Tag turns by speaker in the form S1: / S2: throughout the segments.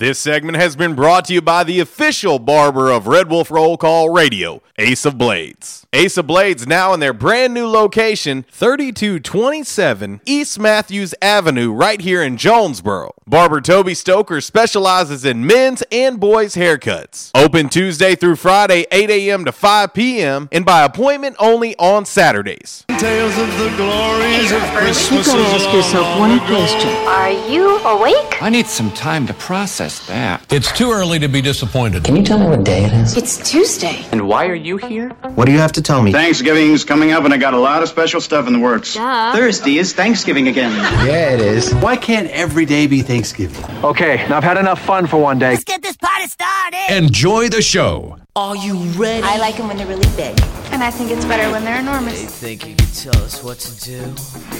S1: This segment has been brought to you by the official barber of Red Wolf Roll Call Radio, Ace of Blades. Ace of Blades now in their brand new location, 3227 East Matthews Avenue, right here in Jonesboro. Barber Toby Stoker specializes in men's and boys' haircuts. Open Tuesday through Friday, 8 a.m. to 5 p.m., and by appointment only on Saturdays.
S2: Tales of the glories of
S3: You
S2: Christmas.
S3: gotta ask yourself one question.
S4: Are you awake?
S5: I need some time to process that.
S6: It's too early to be disappointed.
S7: Can you tell me what day it is?
S4: It's Tuesday.
S5: And why are you here?
S7: What do you have to tell me?
S8: Thanksgiving's coming up, and I got a lot of special stuff in the works.
S9: Thursday is Thanksgiving again.
S7: Yeah, it is.
S9: Why can't every day be Thanksgiving?
S10: Okay, now I've had enough fun for one day.
S4: Let's get this party started.
S6: Enjoy the show.
S9: Are you ready?
S4: I like them when they're really big.
S11: And I think it's better when they're enormous.
S9: They think you could tell us what to do?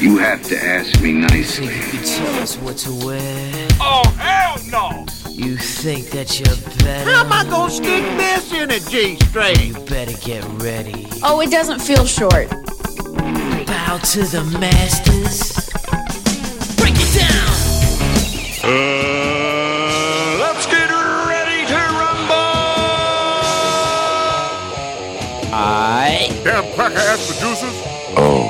S8: You have to ask me nicely.
S9: could tell us what to wear?
S2: Oh, hell no!
S9: You think that you're better?
S2: How am I gonna stick this in a G string?
S9: You better get ready.
S11: Oh, it doesn't feel short.
S9: Bow to the masters. Break it down.
S2: Uh, let's get ready to rumble!
S5: I.
S2: Damn cracker-ass producers.
S8: Oh,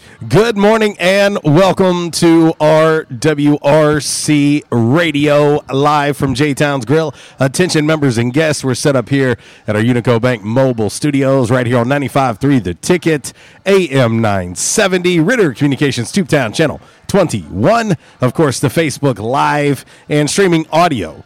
S1: Good morning and welcome to RWRC Radio live from J Town's Grill. Attention members and guests, we're set up here at our Unico Bank mobile studios right here on 95.3 The Ticket, AM 970, Ritter Communications Tubetown Channel 21. Of course, the Facebook Live and streaming audio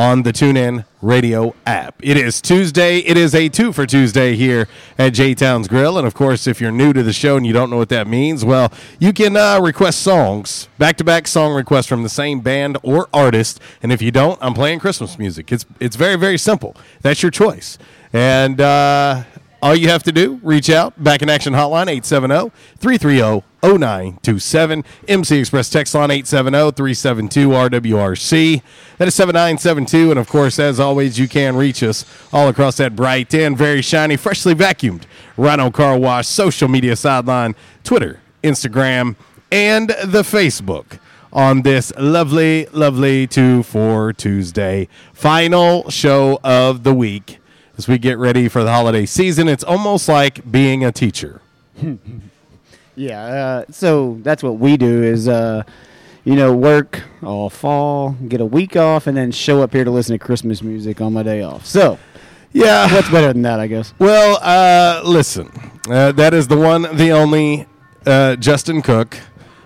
S1: on the TuneIn Radio app. It is Tuesday. It is a two for Tuesday here at J Town's Grill. And of course, if you're new to the show and you don't know what that means, well, you can uh, request songs, back to back song requests from the same band or artist. And if you don't, I'm playing Christmas music. It's, it's very, very simple. That's your choice. And uh, all you have to do, reach out. Back in Action Hotline, 870 330 0927. MC Express text line 870 372 RWRC. That is 7972. And of course, as always, you can reach us all across that bright and very shiny, freshly vacuumed Rhino Car Wash social media sideline, Twitter, Instagram, and the Facebook on this lovely, lovely 2 4 Tuesday. Final show of the week as we get ready for the holiday season. It's almost like being a teacher.
S10: Yeah, uh, so that's what we do is, uh, you know, work all fall, get a week off, and then show up here to listen to Christmas music on my day off. So,
S1: Yeah.
S10: what's better than that, I guess?
S1: Well, uh, listen, uh, that is the one, the only uh, Justin Cook.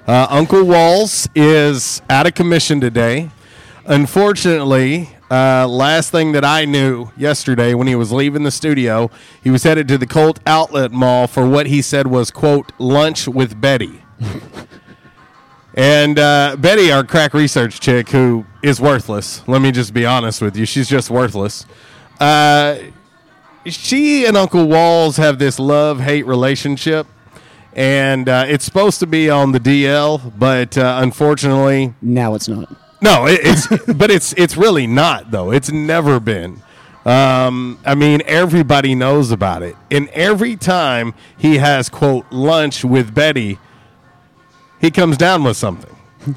S1: Uh, Uncle Walls is out of commission today. Unfortunately, uh, last thing that I knew yesterday when he was leaving the studio, he was headed to the Colt Outlet Mall for what he said was, quote, lunch with Betty. and uh, Betty, our crack research chick, who is worthless, let me just be honest with you, she's just worthless. Uh, she and Uncle Walls have this love hate relationship, and uh, it's supposed to be on the DL, but uh, unfortunately,
S10: Now it's not.
S1: No, it, it's but it's it's really not though. It's never been. Um, I mean, everybody knows about it, and every time he has quote lunch with Betty, he comes down with something.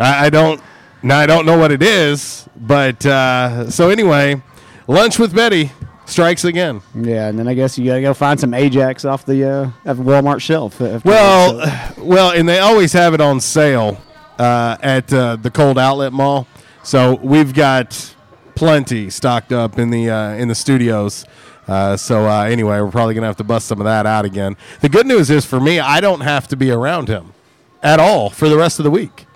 S1: I, I don't. Now I don't know what it is, but uh, so anyway, lunch with Betty strikes again.
S10: Yeah, and then I guess you gotta go find some Ajax off the uh, off Walmart shelf.
S1: Well, well, and they always have it on sale uh, at uh, the Cold Outlet Mall. So we've got plenty stocked up in the uh, in the studios. Uh, so uh, anyway, we're probably gonna have to bust some of that out again. The good news is for me, I don't have to be around him at all for the rest of the week.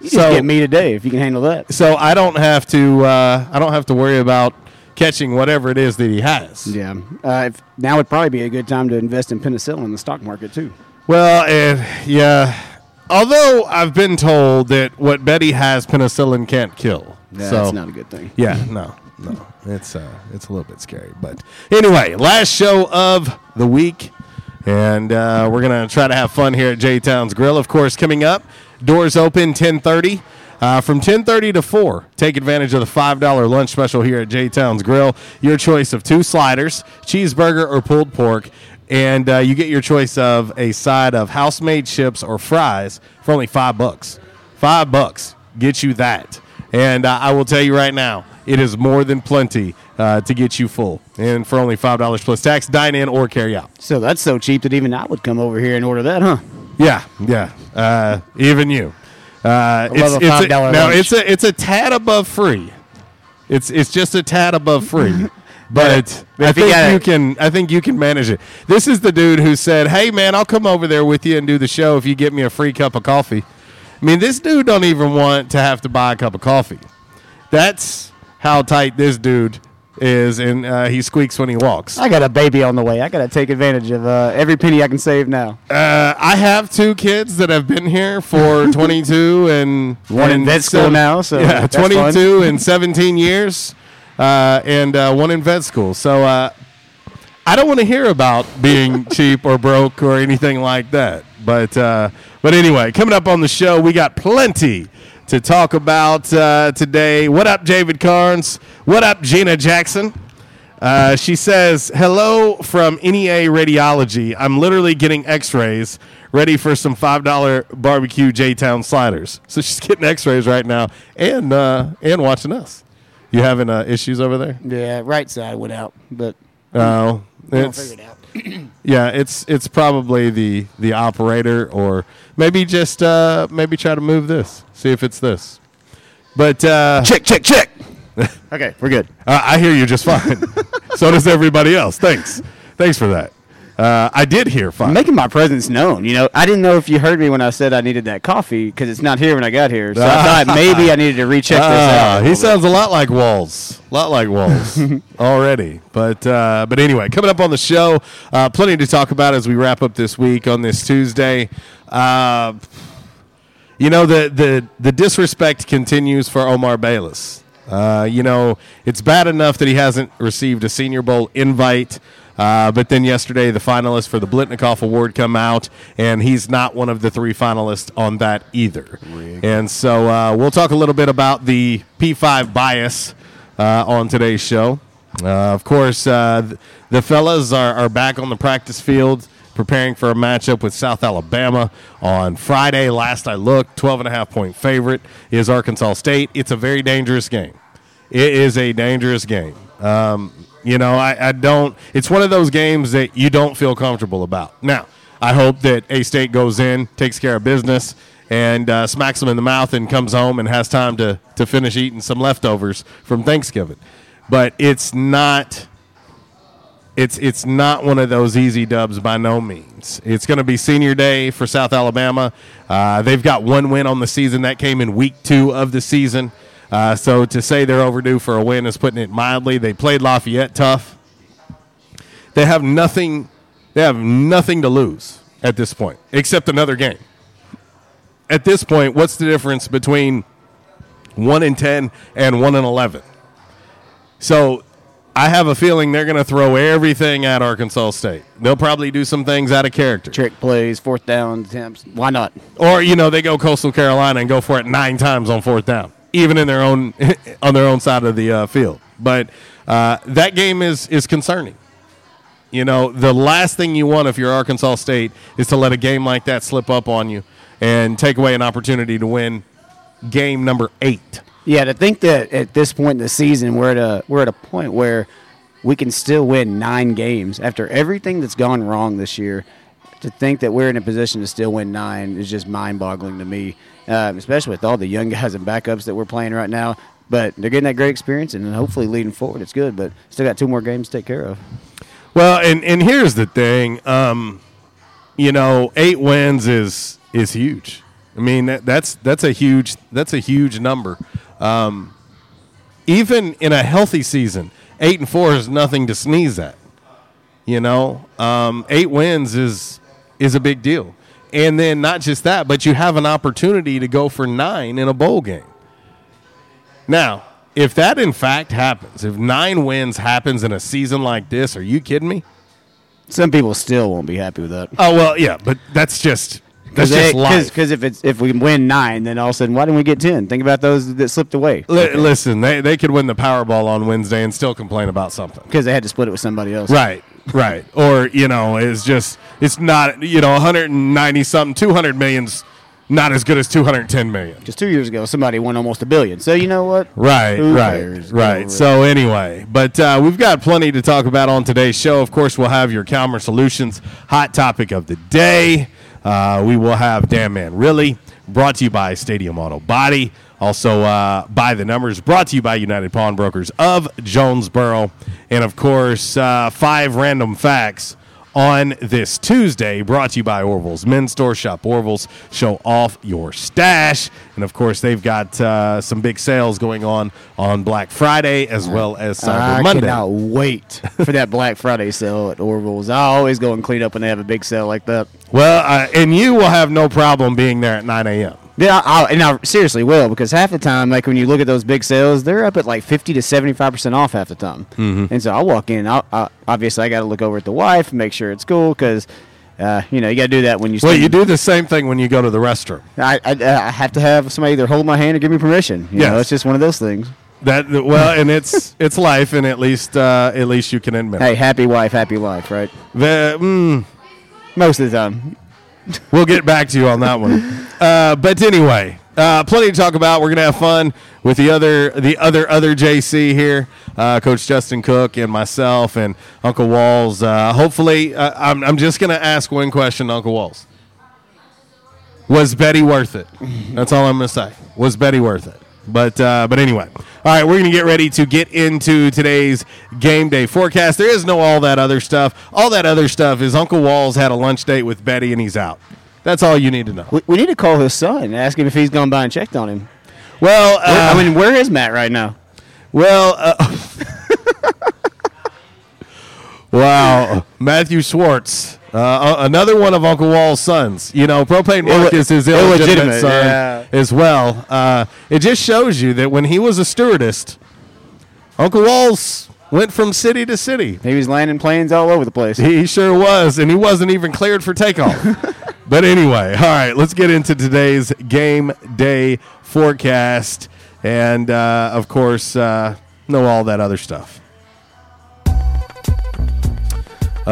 S10: you just get me today if you can handle that.
S1: So I don't have to. Uh, I don't have to worry about catching whatever it is that he has.
S10: Yeah. Uh, if, now would probably be a good time to invest in penicillin in the stock market too.
S1: Well, uh, yeah. Although I've been told that what Betty has, penicillin can't kill.
S10: Yeah,
S1: so,
S10: that's not a good thing.
S1: Yeah, no, no. It's uh, it's a little bit scary. But anyway, last show of the week, and uh, we're gonna try to have fun here at J Town's Grill. Of course, coming up, doors open ten thirty. Uh, from 10.30 to 4 take advantage of the $5 lunch special here at j town's grill your choice of two sliders cheeseburger or pulled pork and uh, you get your choice of a side of house-made chips or fries for only five bucks. Five bucks get you that. And uh, i will tell you right now it is more than plenty uh, to get you full and for only five dollars plus tax dine in or carry out.
S10: So that's so cheap that even I would come over here and order that, huh?
S1: yeah yeah. Uh, even you. Uh,
S10: love a $5
S1: now it's a it's a tad above free. It's it's just a tad above free but
S10: But
S1: I
S10: if you
S1: think
S10: got
S1: you
S10: it-
S1: can I think you can manage it. This is the dude who said, "Hey man, I'll come over there with you and do the show if you get me a free cup of coffee." I mean, this dude don't even want to have to buy a cup of coffee. That's how tight this dude is, and uh, he squeaks when he walks.
S10: I got a baby on the way. I got to take advantage of uh, every penny I can save now.
S1: Uh, I have two kids that have been here for 22 and
S10: One in vet school now, so
S1: yeah,
S10: that's
S1: 22 and 17 years, and uh, one in vet school. So uh, I don't want to hear about being cheap or broke or anything like that. But uh, but anyway, coming up on the show, we got plenty to talk about uh, today. What up, David Carnes? What up, Gina Jackson? Uh, she says, Hello from NEA Radiology. I'm literally getting x rays ready for some $5 barbecue J Town sliders. So she's getting x rays right now and, uh, and watching us. You having uh, issues over there?
S10: Yeah, right side went out, but
S1: Oh,
S10: we'll
S1: it's,
S10: figure it out.
S1: yeah, it's it's probably the the operator, or maybe just uh, maybe try to move this, see if it's this. But uh,
S10: check, check, check. okay, we're good.
S1: Uh, I hear you just fine. so does everybody else. Thanks, thanks for that. Uh, I did hear fine.
S10: I'm making my presence known. You know, I didn't know if you heard me when I said I needed that coffee because it's not here when I got here. So I thought maybe I needed to recheck this
S1: Ah,
S10: out.
S1: he sounds a lot like Walls, a lot like Walls already. But uh, but anyway, coming up on the show, uh, plenty to talk about as we wrap up this week on this Tuesday. Uh, you know the the the disrespect continues for Omar Bayless. Uh, you know it's bad enough that he hasn't received a Senior Bowl invite. Uh, but then yesterday, the finalists for the Biletnikoff Award come out, and he's not one of the three finalists on that either. And so uh, we'll talk a little bit about the P5 bias uh, on today's show. Uh, of course, uh, th- the fellas are, are back on the practice field preparing for a matchup with South Alabama on Friday. Last I looked, 12 and a half point favorite is Arkansas State. It's a very dangerous game. It is a dangerous game. Um, you know, I, I don't. It's one of those games that you don't feel comfortable about. Now, I hope that A State goes in, takes care of business, and uh, smacks them in the mouth, and comes home and has time to to finish eating some leftovers from Thanksgiving. But it's not. It's it's not one of those easy dubs by no means. It's going to be senior day for South Alabama. Uh, they've got one win on the season that came in week two of the season. Uh, so to say they're overdue for a win is putting it mildly. They played Lafayette tough. They have nothing. They have nothing to lose at this point, except another game. At this point, what's the difference between one and ten and one and eleven? So I have a feeling they're going to throw everything at Arkansas State. They'll probably do some things out of character.
S10: Trick plays, fourth down attempts. Why not?
S1: Or you know they go Coastal Carolina and go for it nine times on fourth down, even in their own on their own side of the uh, field. But uh, that game is is concerning. You know, the last thing you want if you're Arkansas State is to let a game like that slip up on you and take away an opportunity to win game number eight.
S10: Yeah, to think that at this point in the season we're at a we're at a point where we can still win nine games after everything that's gone wrong this year. To think that we're in a position to still win nine is just mind-boggling to me, um, especially with all the young guys and backups that we're playing right now. But they're getting that great experience, and hopefully leading forward, it's good. But still got two more games to take care of.
S1: Well, and and here's the thing, um, you know, eight wins is is huge. I mean, that, that's that's a huge that's a huge number. Um, even in a healthy season, eight and four is nothing to sneeze at. You know, um, eight wins is is a big deal, and then not just that, but you have an opportunity to go for nine in a bowl game. Now, if that in fact happens, if nine wins happens in a season like this, are you kidding me?
S10: Some people still won't be happy with that.
S1: Oh well, yeah, but that's just that's just life.
S10: Because if it's if we win nine, then all of a sudden, why didn't we get ten? Think about those that slipped away.
S1: Li- Listen, they they could win the Powerball on Wednesday and still complain about something.
S10: Because they had to split it with somebody else.
S1: Right, right. Or, you know, it's just, it's not, you know, 190 something, 200 million's not as good as 210 million.
S10: Because two years ago, somebody won almost a billion. So you know what?
S1: Right,
S10: Who
S1: right? Right. So anyway, but uh, we've got plenty to talk about on today's show. Of course, we'll have your Calmer Solutions hot topic of the day. Uh, we will have Damn Man Really, brought to you by Stadium Auto Body. Also, uh, by the numbers, brought to you by United Pawnbrokers of Jonesboro. And of course, uh, five random facts on this Tuesday, brought to you by Orville's Men's Store. Shop Orville's, show off your stash. And of course, they've got uh, some big sales going on on Black Friday as well as Cyber
S10: I
S1: Monday.
S10: cannot wait for that Black Friday sale at Orville's. I always go and clean up when they have a big sale like that.
S1: Well, uh, and you will have no problem being there at 9 a.m.
S10: Yeah, I, and I seriously will because half the time, like when you look at those big sales, they're up at like fifty to seventy five percent off half the time.
S1: Mhm.
S10: And so I walk in. I, I, obviously, I got to look over at the wife and make sure it's cool because, uh, you know, you got to do that when you.
S1: Well, you do the same thing when you go to the restroom.
S10: I, I, I have to have somebody either hold my hand or give me permission. You know, it's just one of those things.
S1: That well, and it's it's life, and at least uh, at least you can admit.
S10: Hey,
S1: it.
S10: happy wife, happy life, right?
S1: The, mm,
S10: Most of the time.
S1: We'll get back to you on that one. Uh, but anyway, uh, plenty to talk about. We're gonna have fun with the other the other other JC here, uh, Coach Justin Cook and myself and Uncle Walls. Uh, hopefully, uh, I'm I'm just gonna ask one question, Uncle Walls. Was Betty worth it? That's all I'm gonna say. Was Betty worth it? But uh, but anyway, all right, we're gonna get ready to get into today's game day forecast. There is no all that other stuff. All that other stuff is Uncle Walls had a lunch date with Betty and he's out. That's all you need to know.
S10: We, we need to call his son and ask him if he's gone by and checked on him.
S1: Well,
S10: Where-
S1: uh,
S10: I mean, where is Matt right now?
S1: Well, uh, wow, Matthew Schwartz, uh, another one of Uncle Wall's sons. You know, Propane Mark is his illegitimate,
S10: illegitimate,
S1: son
S10: yeah.
S1: as well. Uh, it just shows you that when he was a stewardess, Uncle Walls went from city to city.
S10: He was landing planes all over the place.
S1: He sure was, and he wasn't even cleared for takeoff. but anyway, all right, let's get into today's game day forecast, and uh, of course, uh, know all that other stuff.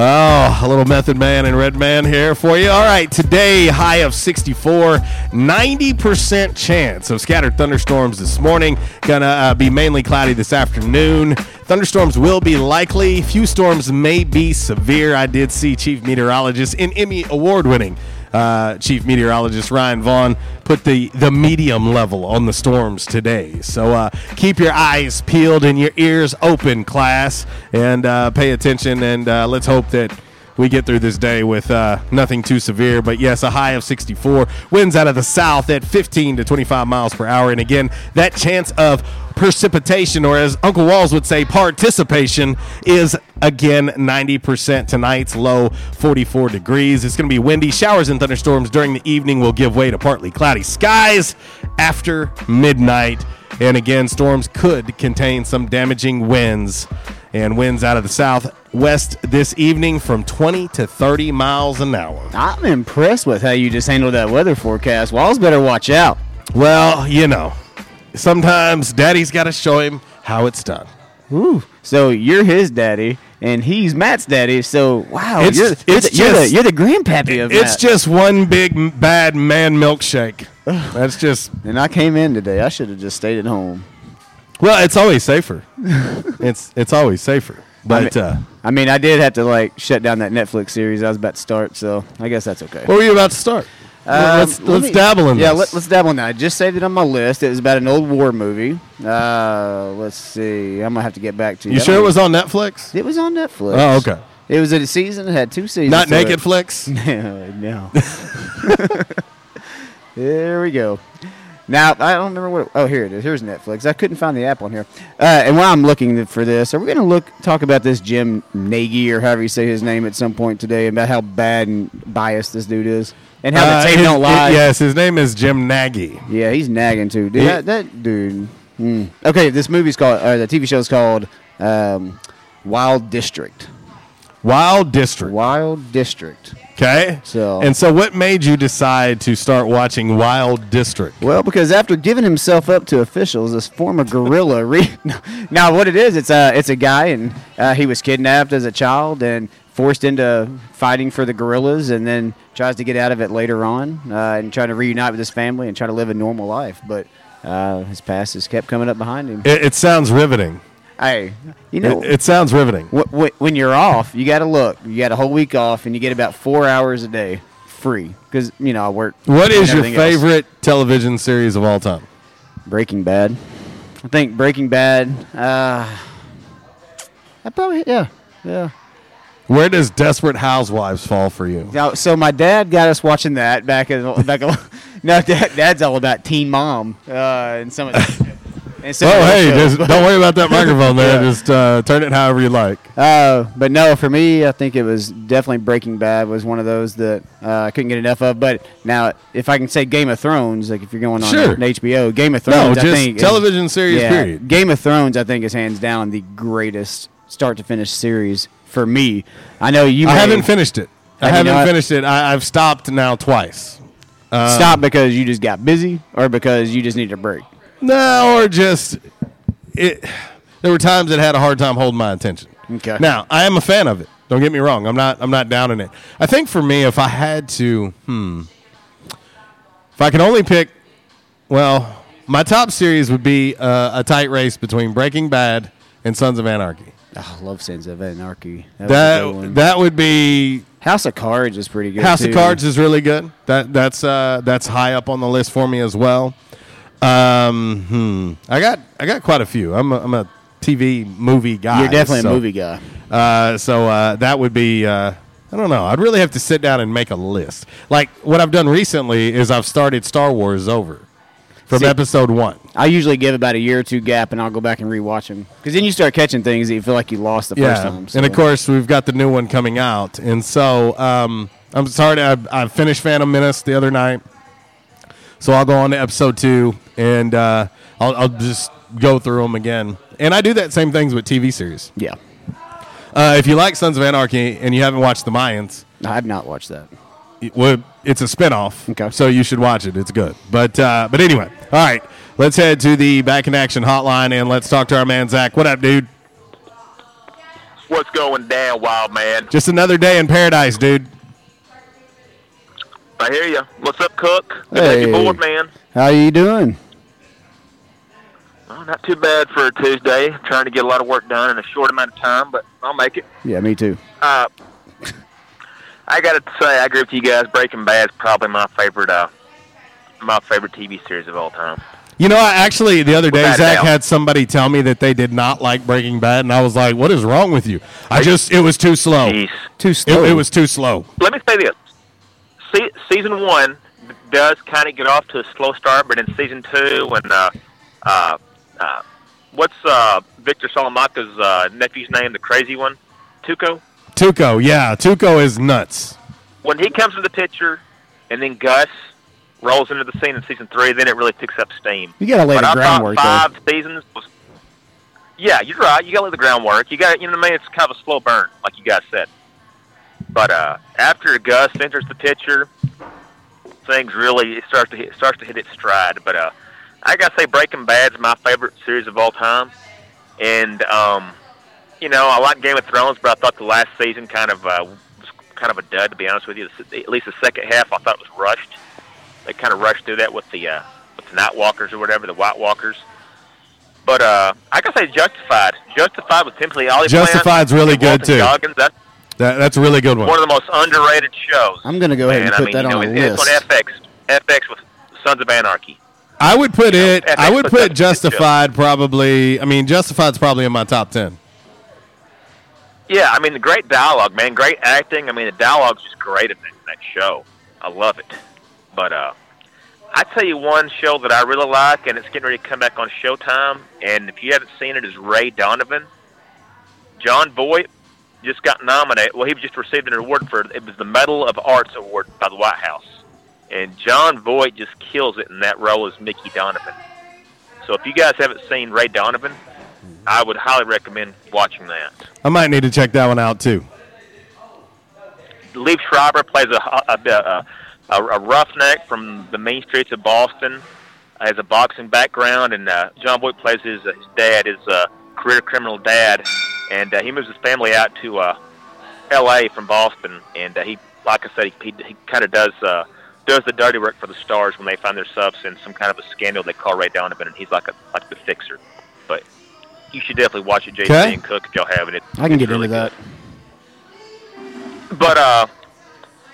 S1: Oh, a little Method Man and Red Man here for you. All right, today, high of 64, 90% chance of scattered thunderstorms this morning. Gonna uh, be mainly cloudy this afternoon. Thunderstorms will be likely. Few storms may be severe. I did see Chief Meteorologist and Emmy Award winning uh, Chief Meteorologist Ryan Vaughn put the, the medium level on the storms today. So uh, keep your eyes peeled and your ears open, class, and uh, pay attention. And uh, let's hope that we get through this day with uh, nothing too severe. But yes, a high of 64. Winds out of the south at 15 to 25 miles per hour. And again, that chance of precipitation, or as Uncle Walls would say, participation, is again 90% tonight's low 44 degrees. It's going to be windy. Showers and thunderstorms during the evening will give way to partly cloudy skies after midnight. And again, storms could contain some damaging winds and winds out of the southwest this evening from 20 to 30 miles an hour.
S10: I'm impressed with how you just handled that weather forecast. Walls better watch out.
S1: Well, you know, sometimes daddy's got to show him how it's done.
S10: Ooh. So you're his daddy, and he's Matt's daddy. So wow,
S1: It's-
S10: you're, you're,
S1: it's
S10: the, you're, the,
S1: just-
S10: you're the grandpappy of
S1: It's
S10: Matt.
S1: just one big m- bad man milkshake. That's just
S10: And I came in today. I should have just stayed at home.
S1: well, it's always safer. it's it's always safer. But
S10: I mean,
S1: uh,
S10: I mean, I did have to like shut down that Netflix series I was about to start. So I guess that's okay.
S1: what were you about to start?
S10: Um,
S1: let's
S10: let
S1: let's
S10: me-
S1: dabble in
S10: Yeah,
S1: this.
S10: let, us dabble in that. I just saved it on my list. It was about an old war movie. Uh, let's see. I'm gonna have to get back to you.
S1: you sure it was on Netflix?
S10: It was on Netflix.
S1: Oh, okay.
S10: It was a season. It had two seasons.
S1: Not naked
S10: it.
S1: flicks.
S10: no, no. there we go. Now I don't remember what. Oh, here it is. Here's Netflix. I couldn't find the app on here. Uh, and while I'm looking for this, are we going to look talk about this Jim Nagy or however you say his name at some point today about how bad and biased this dude is and how
S1: Uh,
S10: the tape don't lie?
S1: Yes, his name is Jim Nagy.
S10: Yeah, he's nagging too, dude.
S1: He-
S10: that, that dude. Mm. Okay, this movie's called, or the TV show's called um, Wild District.
S1: Wild District.
S10: Wild District.
S1: Okay.
S10: So
S1: And so, what made you decide to start watching Wild District?
S10: Well, because after giving himself up to officials, this former guerrilla. Re- now, what it is, it's a it's a guy, and uh, he was kidnapped as a child and forced into fighting for the guerrillas, and then tries to get out of it later on, uh, and trying to reunite with his family and try to live a normal life. But uh, his past has kept coming up behind him.
S1: It, it sounds riveting.
S10: Hey, you know,
S1: It, it sounds riveting.
S10: wh- wh- when you're off, you got to look. You got a whole week off, and you get about four hours a day free because you know I work.
S1: What is your
S10: everything else.
S1: favorite television series of all time?
S10: Breaking Bad. I think Breaking Bad. Uh, I probably yeah yeah.
S1: Where does Desperate Housewives fall for you?
S10: Now, so my dad got us watching that back in back. A, no, dad, dad's all about Teen Mom uh, and some of. And
S1: Oh, hey, just don't worry about that microphone there.
S10: Yeah.
S1: Just uh, turn it however you like.
S10: Uh, but no, for me, I think it was definitely Breaking Bad was one of those that uh, I couldn't get enough of. But now, if I can say Game of Thrones, like if you're going on
S1: Sure.
S10: HBO, Game of
S1: No,
S10: Thrones, I
S1: just
S10: think is-
S1: television series,
S10: yeah,
S1: period.
S10: Game of Thrones, I think is hands down the greatest start to finish series for me. I know you.
S1: I
S10: may-
S1: haven't finished it. I
S10: Have
S1: haven't
S10: not?
S1: finished it. I, I've stopped now twice. Um,
S10: Stop because you just got busy, or because you just need a break.
S1: No, or just it. There were times it had a hard time holding my attention.
S10: Okay.
S1: Now I am a fan of it. Don't get me wrong. I'm not. I'm not down in it. I think for me, if I had to, hmm, if I could only pick, well, my top series would be uh, a tight race between Breaking Bad and Sons of Anarchy.
S10: Oh, I love Sons of Anarchy. That, was a good
S1: That that would be
S10: House of Cards is pretty good.
S1: House
S10: too.
S1: of Cards is really good. That that's uh, that's high up on the list for me as well. Um, hmm. I got I got quite a few. I'm a, I'm a TV movie guy.
S10: You're definitely
S1: so-
S10: a movie guy.
S1: Uh, so uh, that would be. Uh, I don't know. I'd really have to sit down and make a list. Like what I've done recently is I've started Star Wars over from
S10: See-
S1: episode one.
S10: I usually give about a year or two gap, and I'll go back and rewatch them. Because then you start catching things that you feel like you lost the first time.
S1: and of course we've got the new one coming out, and so um, I'm sorry. I, I finished Phantom Menace the other night, so I'll go on to episode two, and uh, I'll, I'll just go through them again. And I do that same things with TV series.
S10: Yeah,
S1: Uh, if you like Sons of Anarchy and you haven't watched The Mayans,
S10: I have not watched that.
S1: it- well, it's a spinoff,
S10: Okay.
S1: so you should watch it. It's good. But uh, but anyway, all right. Let's head to the back in action hotline and let's talk to our man Zach. What up, dude?
S12: What's going down, wild man?
S1: Just another day in paradise, dude.
S12: I hear you. What's up, Cook? Good
S10: Hey.
S12: have you board, man.
S10: How you doing?
S12: Oh, not too bad for a Tuesday. I'm Trying to get a lot of work done in a short amount of time, but I'll make it.
S10: Yeah, me too.
S12: Uh, I got to say, I agree with you guys. Breaking Bad is probably my favorite, uh, my favorite TV series of all time.
S1: You know, I actually the other day
S12: Without
S1: Zach had somebody tell me that they did not like Breaking Bad, and I was like, "What is wrong with you?" I just it was too slow.
S12: Jeez.
S10: Too
S1: It,
S10: slow.
S1: it was too slow.
S12: Let me say this: Se- season one does kind of get off to a slow start, but in season two, when uh, uh, uh, what's uh, Victor Salamanca's uh, nephew's name, the crazy one, Tuco?
S1: Tuco, yeah, Tuco is nuts.
S12: when he comes to the picture, and then Gus rolls into the scene in season three, then it really picks up steam.
S10: You gotta lay
S12: but
S10: the
S12: I
S10: groundwork,
S12: thought five seasons was. Yeah, you're right. You got to lay the groundwork. You got, you know what I mean? It's kind of a slow burn, like you guys said. But uh, after Gus enters the picture, things really it starts to hit, starts to hit its stride. But uh, I gotta say, Breaking Bad's my favorite series of all time, and um, you know, I like Game of Thrones, but I thought the last season kind of uh, was kind of a dud, to be honest with you. At least the second half, I thought was rushed. They kind of rushed through that with the uh, with the Night Walkers or whatever, the White Walkers. But uh, I gotta say, Justified. Justified with Timothy Olyphant.
S1: Justified's really good,
S12: Walton
S1: too.
S12: Goggins. That's
S1: That, that's a really good one.
S12: one of the most underrated shows.
S10: I'm gonna go ahead and
S12: Man,
S10: put
S12: I mean,
S10: that
S12: you know,
S10: on a
S12: it- it's
S10: list.
S12: on FX. FX with Sons of Anarchy.
S1: I would put it.
S12: FX
S1: I would put Justified probably. I mean, Justified's probably in my top ten.
S12: Yeah, I mean, the great dialogue, man. Great acting. I mean, the dialogue's just great in that, that show. I love it. But uh, I tell you one show that I really like, and it's getting ready to come back on Showtime. And if you haven't seen it, is Ray Donovan. Jon Voight just got nominated. Well, he just received an award for it was the Medal of Arts award by the White House, and Jon Voight just kills it in that role as Mickey Donovan. So if you guys haven't seen Ray Donovan, I would highly recommend watching that.
S1: I might need to check that one out too.
S12: Liev Schreiber plays a, a, a, a, a roughneck from the main streets of Boston. Has a boxing background, and uh, Jon Voight plays his, uh, his dad, his uh, career criminal dad, and uh, he moves his family out to uh, L.A. from Boston, and uh, he, like I said, he, he, he kind of does uh, does the dirty work for the stars when they find themselves in some kind of a scandal. They call Ray Donovan, and he's like a like the fixer. But you should definitely watch it, JC
S10: Okay.
S12: and Cook, if y'all haven't. It,
S10: I can get
S12: really
S10: into that.
S12: but uh,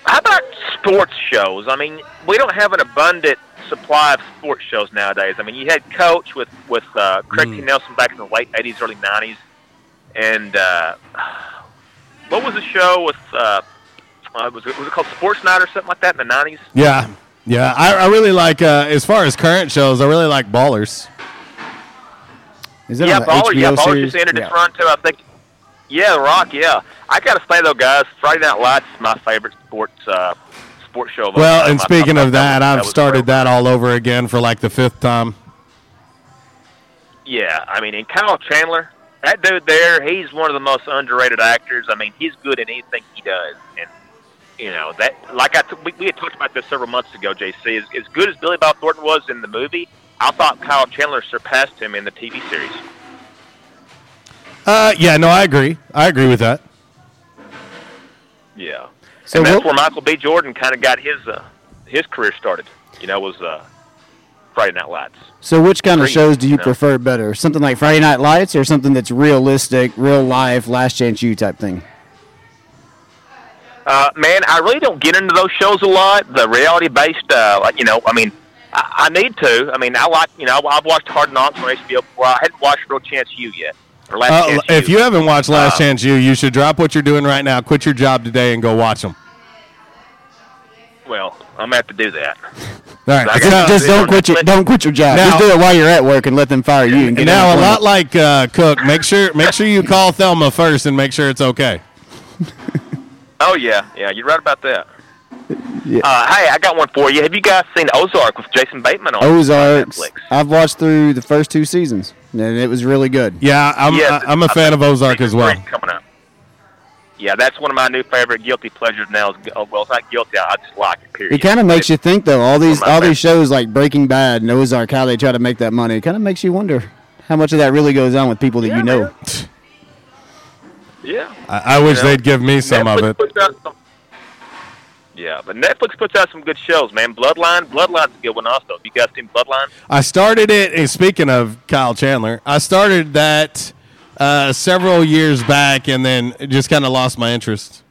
S12: how about sports shows? I mean, we don't have an abundant supply of sports shows nowadays. I mean, you had Coach with with uh, Craig T. Nelson back in the late '80s, early '90s, and uh, what was the show with? Uh, uh, was it was it called Sports Night or something like that in the '90s?
S1: Yeah, yeah. I, I really like uh, as far as current shows. I really like Ballers.
S10: Is that
S12: yeah, Baller, yeah, Baller just entered
S10: Yeah.
S12: in Toronto. I think. Yeah, Rock. Yeah, I gotta say though, guys, Friday Night Lights is my favorite sports uh, sports show.
S1: Well, and
S12: I
S1: speaking of that,
S12: was-
S1: I've
S12: was
S1: started that all over again for like the fifth time.
S12: Yeah, I mean, and Kyle Chandler, that dude there, he's one of the most underrated actors. I mean, he's good in anything he does, and you know that. Like I, t- we, we had talked about this several months ago. JC, as, as good as Billy Bob Thornton was in the movie, I thought Kyle Chandler surpassed him in the TV series.
S1: Uh, yeah, no, I agree. I agree with that.
S12: Yeah,
S10: So
S12: and that's
S10: what-
S12: where Michael B. Jordan kind of got his uh, his career started. You know, was uh, Friday Night Lights.
S10: So, which kind of
S12: Great,
S10: shows do you
S12: you know.
S10: prefer better? Something like Friday Night Lights, or something that's realistic, real life, Last Chance U type thing?
S12: Uh, man, I really don't get into those shows a lot. The reality based, uh, you know, I mean, I, I need to. I mean, I like, you know, I've watched Hard Knocks on HBO before. I hadn't watched Real Chance U yet. Or Last
S1: Uh,
S12: Chance
S1: if
S12: U.
S1: you haven't watched Last
S12: Uh,
S1: Chance U, you should drop what you're doing right now, quit your job today, and go watch them.
S12: well, I'm gonna have to do that.
S1: All right.
S12: I
S1: so-
S10: Just don't quit your don't quit your job.
S1: Now-
S10: Just do it while you're at work and let them fire you. And get
S1: now, a
S10: unemployment.
S1: lot like uh, Cook, make sure make sure you call Thelma first and make sure it's okay.
S12: Oh yeah, yeah, you're right about that.
S10: Yeah.
S12: Uh, hey, I got one for you. Have you guys seen Ozark with Jason Bateman on
S10: Ozarks.
S12: Netflix?
S10: I've watched through the first two seasons, and it was really good.
S1: Yeah, I'm
S12: Yes,
S1: I'm a fan of Ozark as well.
S12: Coming up. Yeah, that's one of my new favorite guilty pleasures now. Is, oh, well, it's not guilty. I just like it. Period.
S10: It kind of makes you think, though. All these
S12: One of my
S10: all these shows like Breaking Bad and Ozark, how they try to make that money. It kind of makes you wonder how much of that really goes on with people that
S12: Yeah,
S10: you know.
S12: Yeah.
S1: I, I wish
S12: You know,
S1: they'd give me some
S12: Netflix
S1: of it.
S12: some- yeah, but Netflix puts out some good shows, man. Bloodline, Bloodline's a good one also. You guys seen Bloodline?
S1: I started it. And speaking of Kyle Chandler, I started that uh, several years back, and then just kind of lost my interest.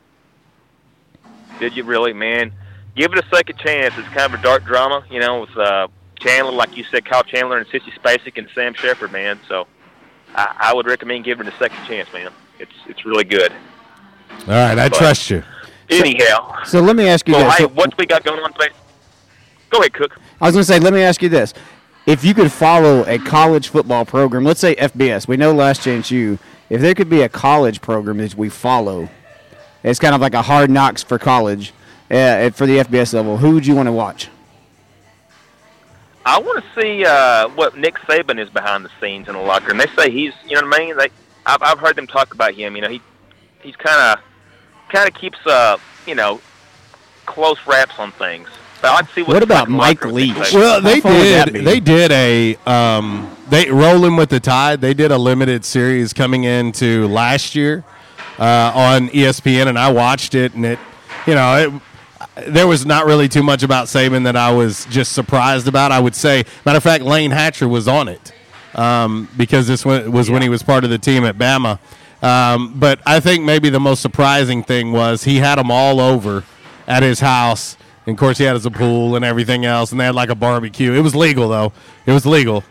S12: Did you really, man? Give it a second chance. It's kind of a dark drama, you know, with uh, Chandler, like you said, Kyle Chandler and Sissy Spacek and Sam Shepard, man. So I, I would recommend giving it a second chance, man. It's it's really good.
S1: All right, I
S12: But-
S1: trust you.
S12: Anyhow,
S10: So let me ask you
S12: well,
S10: this. So-
S12: what we got going on today? Go ahead, Cook.
S10: I was going to say, let me ask you this. If you could follow a college football program, let's say FBS, we know Last Chance U, if there could be a college program that we follow, it's kind of like a hard knocks for college, uh, for the FBS level, who would you want to watch?
S12: I want to see uh, what Nick Saban is behind the scenes in the locker room. They say he's, you know what I mean? They, I've, I've heard them talk about him. You know, he he's kind of kind of keeps, uh, you know, close wraps on things. But I'd see what,
S10: What about
S12: like in
S10: Mike Leach?
S12: situation.
S1: Well, they
S10: How far would that
S1: did.
S10: be?
S1: They did a um, they rolling with the tide. They did a limited series coming into last year uh, on ESPN, and I watched it, and it, you know, it. There was not really too much about Saban that I was just surprised about. I would say, matter of fact, Lane Hatcher was on it um, because this was when he was part of the team at Bama. Um, but I think maybe the most surprising thing was he had them all over at his house. And of course, he had his pool and everything else, and they had like a barbecue. It was legal though. It was legal,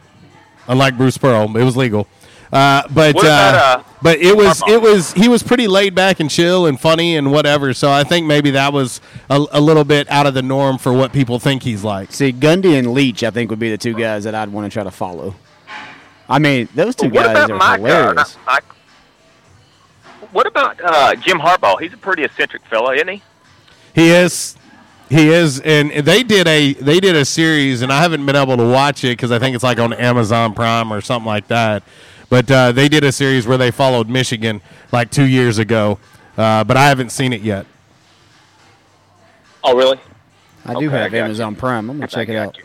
S1: unlike Bruce Pearl. It was legal. Uh, but
S12: What about,
S1: uh,
S12: uh,
S1: but it was it was he was pretty laid back and chill and funny and whatever. So I think maybe that was a, a little bit out of the norm for what people think he's like.
S10: See, Gundy and Leach, I think, would be the two guys that I'd want to try to follow. I mean, those two
S12: what
S10: guys are
S12: Mike? Uh,
S10: hilarious.
S12: not Mike? What about uh, Jim Harbaugh? He's a pretty eccentric fella, isn't he?
S1: He is. He is, and they did a they did a series, and I haven't been able to watch it because I think it's like on Amazon Prime or something like that. But uh, they did a series where they followed Michigan like two years ago, uh, but I haven't seen it yet.
S12: Oh, really?
S10: I do
S12: Okay, I
S10: have
S12: you.
S10: Amazon Prime. I'm gonna check it
S12: got
S10: out.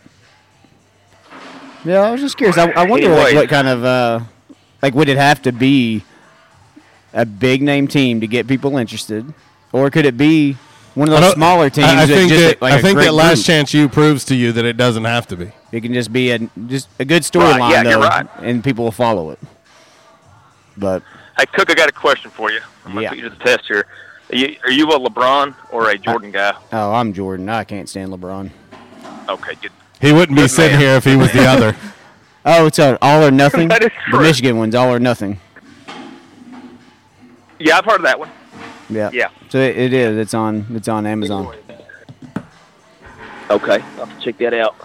S10: Yeah, I was just curious. I, I wonder like, what kind of uh, like would it have to be a big name team to get people interested, or could it be one of
S1: I
S10: those smaller teams?
S1: I, I
S10: that
S1: think
S10: just
S1: that
S10: like
S1: I
S10: a
S1: think that Last
S10: group?
S1: Chance U proves to you that it doesn't have to be.
S10: It can just be a just a good
S12: Right,
S10: storyline
S12: yeah, you're
S10: though,
S12: right.
S10: and people will follow it. But
S12: Hey, Cook, I got a question for you. I'm gonna
S10: Yeah.
S12: put you to the test here. Are you, are you a LeBron or a Jordan guy?
S10: oh, I'm Jordan. I can't stand LeBron.
S12: Okay, good.
S1: He wouldn't be sitting
S12: man.
S1: here if he was the other.
S10: Oh, it's a all or nothing.
S12: That is true. the.
S10: Michigan one's all or nothing.
S12: Yeah, I've heard of that one.
S10: Yeah.
S12: Yeah.
S10: So it, it is. It's on. It's on Amazon.
S12: Okay, I'll have to check that out.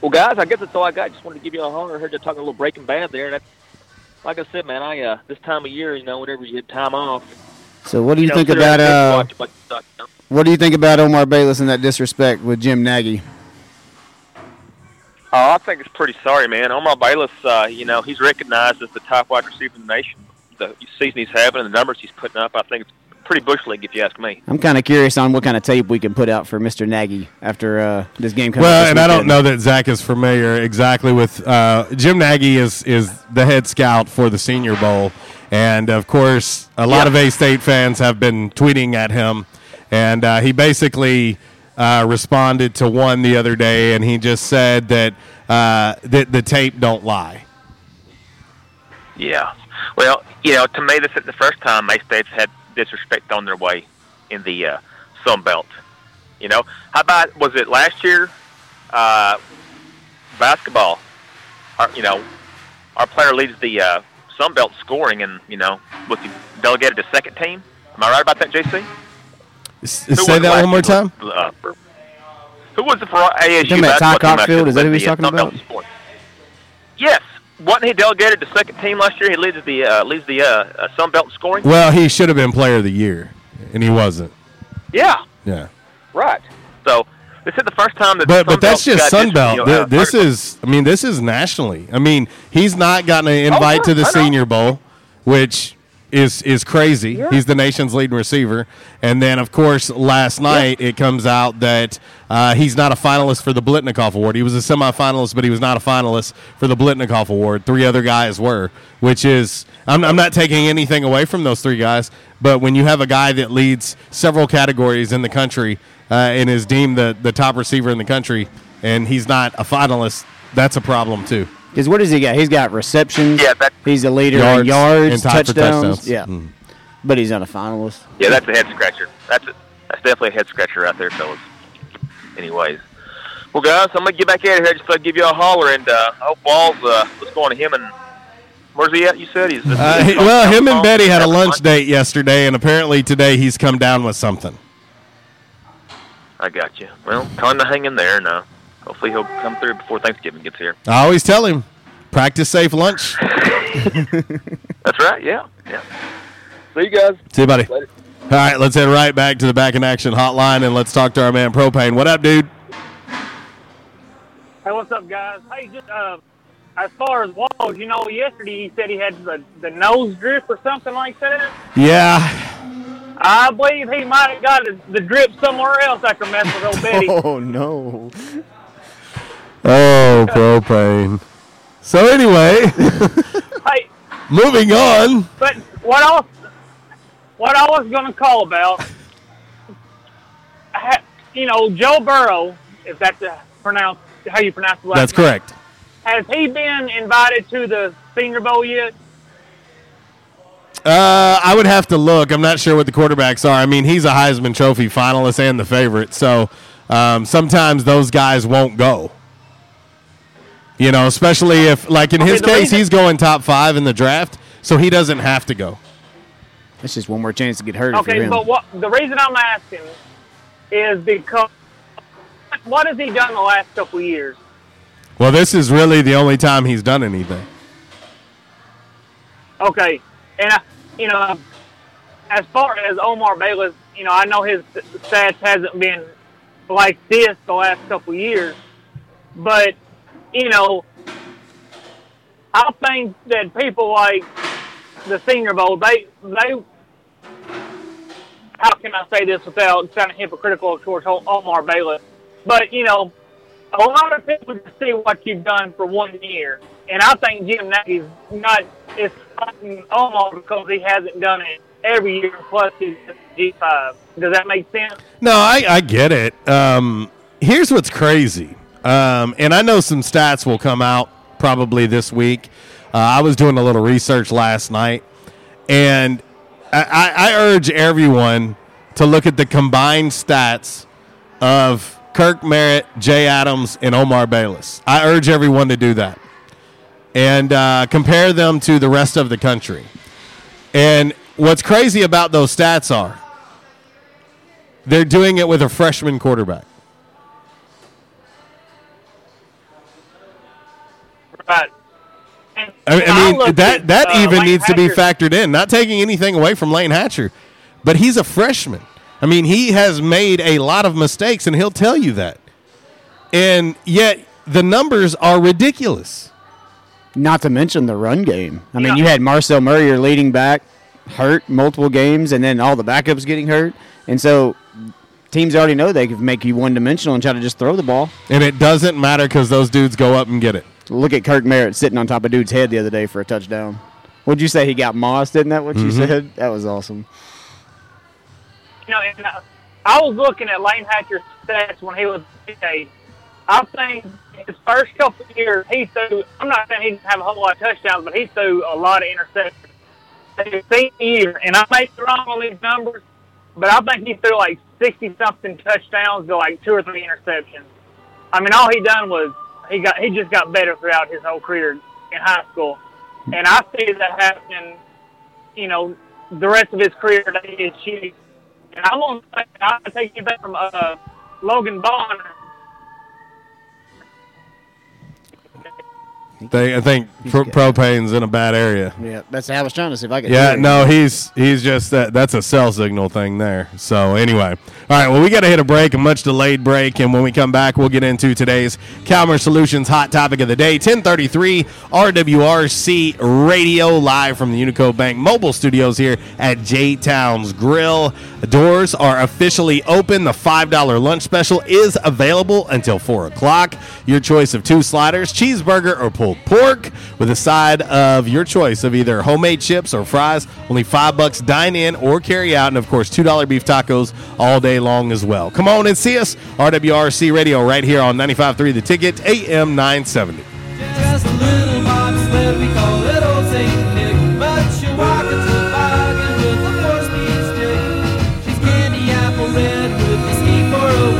S12: Well, guys, I guess that's all I got. Just wanted to give you a holler. I heard you talking a little Breaking Bad there. And that's, like I said, man, I uh, this time of year, you know, whenever you get time off,
S10: So what do you,
S12: know,
S10: think about uh?
S12: watch a bunch of stuff, you know?
S10: What do you think about Omar Bayless and that disrespect with Jim Nagy?
S12: Oh, I think it's pretty sorry, man. Omar Bayless, uh, you know, he's recognized as the top wide receiver in the nation. The season he's having and the numbers he's putting up, I think it's pretty bush league, if you ask me.
S10: I'm kind of curious on what kind of tape we can put out for Mr. Nagy after uh, this game comes.
S1: Well,
S10: this
S1: and I don't know that Zach is familiar exactly with uh, Jim Nagy is is the head scout for the Senior Bowl, and of course, a lot
S12: Yeah.
S1: of A State fans have been tweeting at him, and uh, he basically uh, responded to one the other day, and he just said that uh, that the tape don't lie.
S12: Yeah. Well, you know, to me, this is the first time May State's had disrespect on their way in the uh, Sun Belt. You know, how about was it last year? Uh, basketball. Our, you know, our player leads the uh, Sun Belt scoring, and you know, was he delegated to second team? Am I right about that, JC?
S1: S- say that one more time.
S12: Uh, for- who was it for ASU
S10: talking about Ty
S12: team last year
S10: Cockfield? Is that who he's
S12: uh,
S10: talking about?
S12: Yes. Wasn't he delegated to second team last year? He leads the uh, leads the uh, uh, Sun Belt scoring.
S1: Well, he should have been Player of the Year, and he wasn't.
S12: Yeah,
S1: Yeah.
S12: right. So this is the first time that
S1: But
S12: the
S1: but that's just Sun Belt.
S12: uh,
S1: this is, I mean, this is nationally. I mean, he's not gotten an invite
S12: Oh,
S1: to the Senior Bowl, which is is crazy.
S12: Yeah.
S1: He's the nation's leading receiver, and then of course last night it comes out that uh, he's not a finalist for the Biletnikoff Award. He was a semifinalist, but he was not a finalist for the Biletnikoff Award. Three other guys were, which is I'm, I'm not taking anything away from those three guys, but when you have a guy that leads several categories in the country uh, and is deemed the the top receiver in the country, and he's not a finalist, that's a problem too.
S10: Because what does he got? He's got receptions.
S12: Yeah, that-
S10: he's a leader
S1: Yards
S10: in yards,
S1: and
S10: touchdowns.
S1: touchdowns.
S10: Yeah,
S1: Mm.
S10: but he's not a finalist.
S12: Yeah, that's a head scratcher. That's a, that's definitely a head scratcher out there, fellas. Anyways, well, guys, I'm gonna get back out of here. Just to give you a holler, and uh, I hope Walls. Uh, what's going to him and where's he at? You said he's.
S1: Uh, he- well, him and Betty had a lunch date yesterday, and apparently today he's come down with something.
S12: I got you. Well, time to hang in there now. Hopefully he'll come through before Thanksgiving gets here.
S1: I always tell him, practice safe lunch.
S12: That's right. Yeah. Yeah. See you guys.
S1: See you, buddy.
S12: Later.
S1: All right, let's head right back to the back in action hotline and let's talk to our man Propane. What up, dude?
S13: Hey, what's up, guys? Hey, just uh, as far as Walls, you know, yesterday he said he had the, the nose drip or something like that.
S1: Yeah.
S13: I believe he might have got the, the drip somewhere else after messing with old Betty.
S10: Oh no!
S1: Oh, Propane. So anyway,
S13: hey,
S1: moving on.
S13: but what I was, what I was going to call about, ha- you know, Joe Burrow, if that's pronounced how you pronounce the last
S1: That's
S13: name,
S1: correct.
S13: Has he been invited to the Senior Bowl yet?
S1: Uh, I would have to look. I'm not sure what the quarterbacks are. I mean, he's a Heisman Trophy finalist and the favorite, so um, sometimes those guys won't go. You know, especially if, like in
S13: Okay,
S1: his
S13: the
S1: case, he's going top five in the draft, so he doesn't have to go.
S10: That's just one more chance to get hurt
S13: Okay, but what the reason I'm asking is because what has he done the last couple of years?
S1: Well, this is really the only time he's done anything.
S13: Okay, and I, you know, as far as Omar Bayless, you know, I know his stats hasn't been like this the last couple years. But you know, I think that people like the Senior Bowl, they they how can I say this without sounding hypocritical towards Omar Bayless? But you know, a lot of people just see what you've done for one year, and I think Jim Nagy's not is fighting Omar because he hasn't done it every year. Plus, he's G five. Does that make sense?
S1: No, I, I get it. Um, here's what's crazy, um, and I know some stats will come out probably this week. Uh, I was doing a little research last night, and I, I, urge everyone to look at the combined stats of Kirk Merritt, Jay Adams, and Omar Bayless. I urge everyone to do that and uh, compare them to the rest of the country. And what's crazy about those stats are they're doing it with a freshman quarterback.
S13: Right.
S1: I, I mean, that that even needs to be factored in. Not taking anything away from Lane Hatcher, but he's a freshman. I mean, he has made a lot of mistakes, and he'll tell you that. And yet, the numbers are ridiculous.
S10: Not to mention the run game. I mean, you had Marcel Murray, your leading back, hurt multiple games, and then all the backups getting hurt, and so teams already know they can make you one dimensional and try to just throw the ball.
S1: And it doesn't matter because those dudes go up and get it.
S10: Look at Kirk Merritt sitting on top of dude's head the other day for a touchdown. What'd you say? He got mossed, isn't that what you
S1: Mhm.
S10: said? That was awesome.
S13: you know, and uh, I was looking at Lane Hatcher's stats when he was a. I think his first couple of years, he threw. I'm not saying he didn't have a whole lot of touchdowns, but he threw a lot of interceptions. His senior year, and I may be wrong on these numbers, but I think he threw like 60 something touchdowns to like two or three interceptions. I mean, all he done was he got he just got better throughout his whole career in high school, and I see that happening. You know, the rest of his career that he is shooting. And I'm gonna, I'm gonna take you back from uh, Logan Bond.
S1: They, I think pro- propane's in a bad area.
S10: Yeah, that's how I was trying to see if I could.
S1: Yeah,
S10: hear
S1: no, he's he's just that. That's a cell signal thing there. So anyway, all right. Well, we got to hit a break, a much delayed break, and when we come back, we'll get into today's Calmer Solutions hot topic of the day. Ten thirty three RWRC Radio live from the Unico Bank mobile studios here at J Towns Grill. The doors are officially open. The five dollar lunch special is available until four o'clock. Your choice of two sliders, cheeseburger or pulled pork, with a side of your choice of either homemade chips or fries. Only five bucks dine in or carry out, and of course two dollar beef tacos all day long as well. Come on and see us, RWRC Radio, right here on 95.3 The Ticket, AM 970.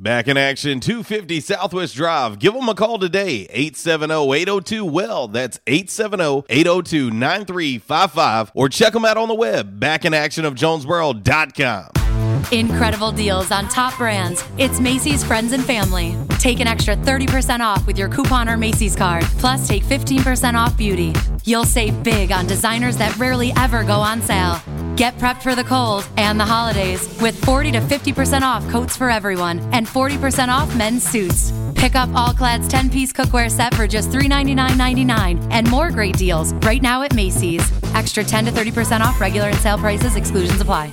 S14: Back in action, 250 Southwest Drive. Give them a call today, 870-802-WELL. That's 870-802-9355. Or check them out on the web, backinactionofjonesboro.com.
S15: Incredible deals on top brands. It's Macy's Friends and Family. Take an extra 30% off with your coupon or Macy's card. Plus, take 15% off beauty. You'll save big on designers that rarely ever go on sale. Get prepped for the cold and the holidays with 40 to 50% off coats for everyone and 40% off men's suits. Pick up All Clad's 10 piece cookware set for just $399.99 and more great deals right now at Macy's. Extra 10 to 30% off regular and sale prices, exclusions apply.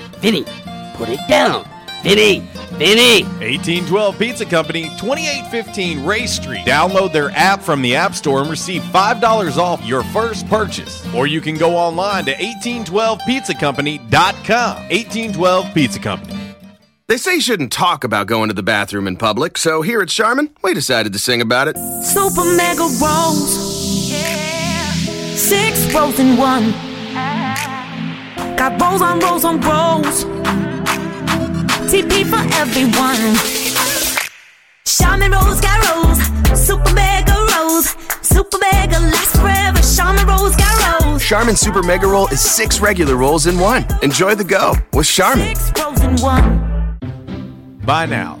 S16: Vinny, put it down. Vinny, Vinny.
S14: 1812 Pizza Company, 2815 Ray Street. Download their app from the App Store and receive $5 off your first purchase. Or you can go online to 1812pizzacompany.com. 1812 Pizza Company.
S17: They say you shouldn't talk about going to the bathroom in public, so here at Charmin, we decided to sing about it.
S18: Super mega rolls. Six rolls in one. Got rolls on rolls on rolls. TP for everyone. Charmin rolls got rolls. Super mega rolls. Super mega lasts forever. Charmin rolls got rolls.
S17: Charmin Super Mega Roll is six regular rolls in one. Enjoy the go with Charmin.
S18: Six rolls in one.
S14: By now,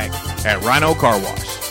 S14: at Rhino Car Wash.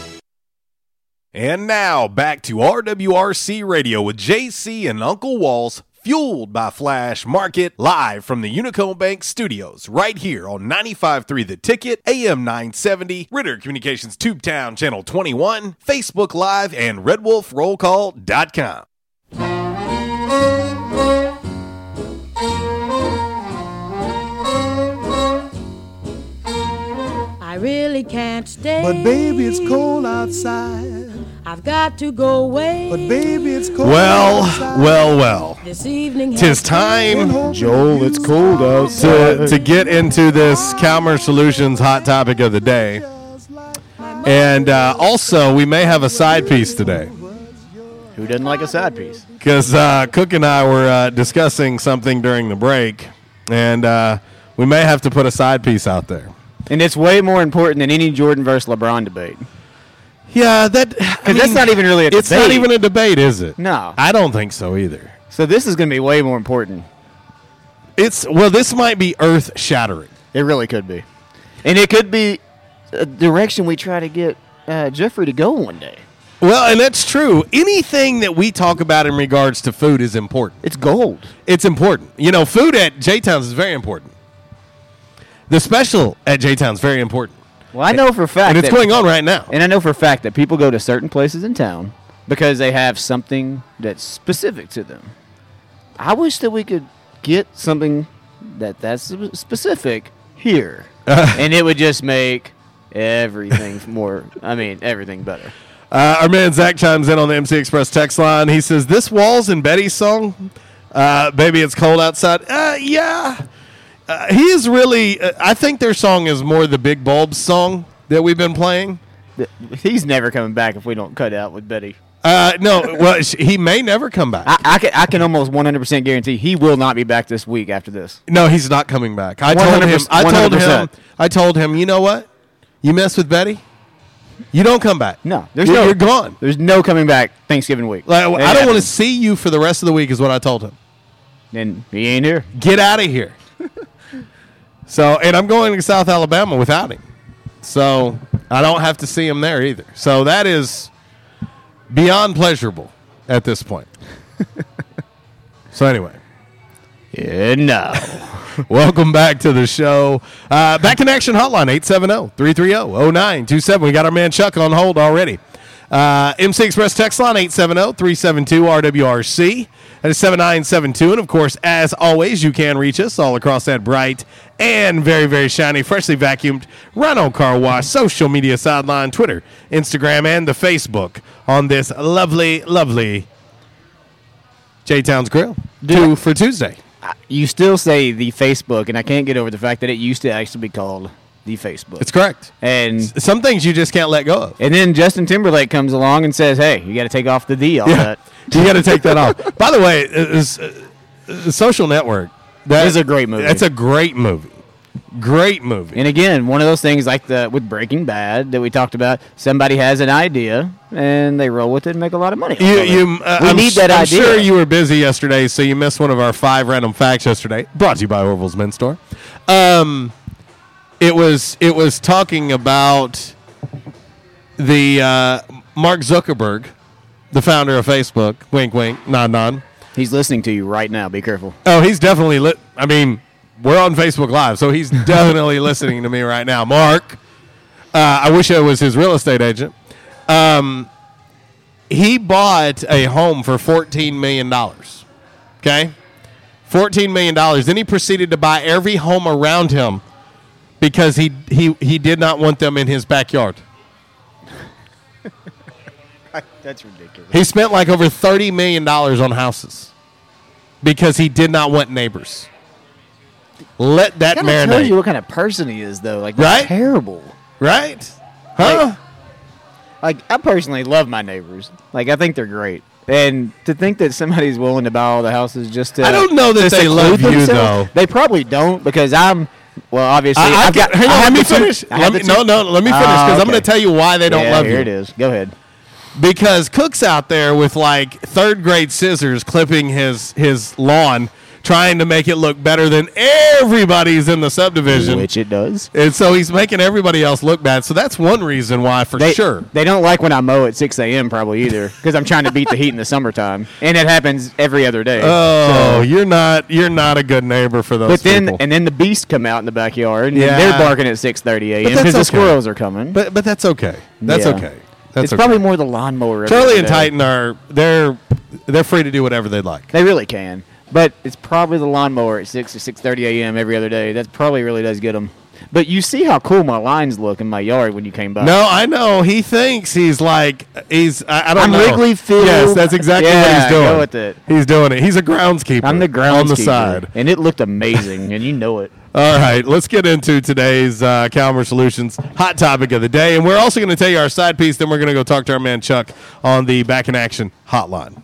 S14: And now back to RWRC Radio with JC and Uncle Walls, fueled by Flash Market, live from the Unico Bank Studios, right here on 95.3 The Ticket, AM 970, Ritter Communications Tubetown Channel 21, Facebook Live, and RedWolfRollCall.com.
S19: I really can't stay.
S20: But baby, it's cold outside.
S19: I've got to go away.
S20: But baby, it's cold
S1: Well,
S20: outside.
S1: well, well.
S19: This evening
S1: Tis time,
S10: Joel, it's cold outside.
S1: to get into this Calmer Solutions hot topic of the day. And uh, also, we may have a side piece today
S10: Who doesn't like a side piece?
S1: because uh, Cook and I were uh, discussing something during the break, and uh, we may have to put a side piece out there.
S10: And it's way more important than any Jordan versus LeBron debate.
S1: Yeah, that
S10: because that's not even really a
S1: It's
S10: debate.
S1: not even a debate, is it?
S10: No.
S1: I don't think so either.
S10: So this is going to be way more important.
S1: It's well, this might be earth shattering.
S10: It really could be, and it could be a direction we try to get uh, Jeffrey to go one day.
S1: Well, and that's true. Anything that we talk about in regards to food is important.
S10: It's gold.
S1: It's important. You know, food at J Towns is very important. The special at J Towns is very important.
S10: Well, I know for a fact,
S1: And it's
S10: that-
S1: going on right now.
S10: And I know for a fact that people go to certain places in town because they have something that's specific to them. I wish that we could get something that that's specific here, and it would just make everything more. I mean, everything better.
S1: Uh, our man Zach chimes in on the MC Express text line. He says, "This Walls and Betty's song, uh, baby, it's cold outside." Uh, yeah, uh, he is really. Uh, I think their song is more the Big Bulbs song that we've been playing.
S10: He's never coming back if we don't cut out with Betty.
S1: Uh, no, well, he may never come back.
S10: I, I can I can almost 100% guarantee he will not be back this week after this.
S1: No, he's not coming back. I told him. I told him.
S10: 100%.
S1: I told him. You know what? You mess with Betty, you don't come back.
S10: No, there's
S1: you're,
S10: no
S1: You're gone.
S10: There's no coming back Thanksgiving week.
S1: Like, I don't want to see you for the rest of the week. Is what I told him.
S10: Then he ain't here.
S1: Get out of here. so, and I'm going to South Alabama without him. So I don't have to see him there either. So that is beyond pleasurable at this point. so anyway.
S10: Yeah, no.
S1: Welcome back to the show. Uh, back Connection Hotline, 870-330-0927. We got our man Chuck on hold already. Uh, MC Express text line, 870-372-RWRC. That is 7972. And, of course, as always, you can reach us all across that bright and very, very shiny, freshly vacuumed Rhino Car Wash social media sideline, Twitter, Instagram, and the Facebook on this lovely, lovely J-Town's Grill. Two for Tuesday.
S10: You still say the Facebook, and I can't get over the fact that it used to actually be called the Facebook.
S1: It's correct.
S10: And
S1: some things you just can't let go of.
S10: And then Justin Timberlake comes along and says, "Hey, you got to take off the D on
S1: Yeah.
S10: that."
S1: You got to take that off. By the way, is, uh, the Social Network. That
S10: is a great movie.
S1: That's a great movie. Great movie.
S10: And again, one of those things like the with Breaking Bad that we talked about. Somebody has an idea and they roll with it and make a lot of money.
S1: You, you, uh,
S10: we
S1: I'm
S10: need
S1: s-
S10: that
S1: I'm
S10: idea.
S1: sure you were busy yesterday, so you missed one of our five random facts yesterday. Brought to you by Orville's Men's Store. Um, it was it was talking about the uh, Mark Zuckerberg, the founder of Facebook. Wink, wink, nod, nod.
S10: He's listening to you right now. Be careful.
S1: Oh, he's definitely lit. I mean, we're on Facebook Live, so he's definitely listening to me right now. Mark, uh, I wish I was his real estate agent. Um, he bought a home for $14 million. Okay? $14 million. Then he proceeded to buy every home around him because he, he, he did not want them in his backyard.
S10: That's ridiculous.
S1: He spent like over $30 million on houses because he did not want neighbors. Let that
S10: Kind of
S1: marinate.
S10: tells you what kind of person he is, though. Like,
S1: Right?
S10: right? Terrible.
S1: Right? Huh?
S10: Like, like, I personally love my neighbors. Like, I think they're great. And to think that somebody's willing to buy all the houses just to
S1: I don't know that they love you,
S10: themselves,
S1: though.
S10: They probably don't because I'm. Well, obviously,
S1: I,
S10: I've got.
S1: hang on, let me finish. Let me, no, no, let me finish
S10: Ah,
S1: because I'm going to tell you why they don't
S10: Yeah,
S1: love
S10: here
S1: you.
S10: it is. Go ahead.
S1: because Cook's out there with like third grade scissors clipping his his lawn, trying to make it look better than everybody's in the subdivision.
S10: Which it does.
S1: And so he's making everybody else look bad. So that's one reason why, for
S10: They,
S1: sure.
S10: They don't like when I mow at 6 a.m. probably either because I'm trying to beat the heat in the summertime, and it happens every other day.
S1: Oh,
S10: So-
S1: you're not you're not a good neighbor for those
S10: but then
S1: people.
S10: and then the beasts come out in the backyard, and
S1: Yeah.
S10: they're barking at 6:30 a.m. Because the squirrels are coming.
S1: But but that's okay. That's
S10: Yeah.
S1: okay. That's
S10: it's
S1: okay.
S10: probably more the lawnmower.
S1: Charlie and. Titan are they're they're free to do whatever they'd like.
S10: They really can. But it's probably the lawnmower at 6 or 6.30 a.m. every other day. That probably really does get them. But you see how cool my lines look in my yard when you came by.
S1: No, I know. He thinks he's like he's. I, I don't know.
S10: I'm
S1: know.
S10: Wrigley Field.
S1: Yes, that's exactly what he's doing.
S10: go with it.
S1: He's doing it. He's a groundskeeper.
S10: I'm the groundskeeper.
S1: on the side.
S10: And it looked amazing, and you know it.
S1: All right, let's get into today's uh, Calmer Solutions hot topic of the day, and we're also going to tell you our side piece. Then we're going to go talk to our man Chuck on the Back in Action hotline.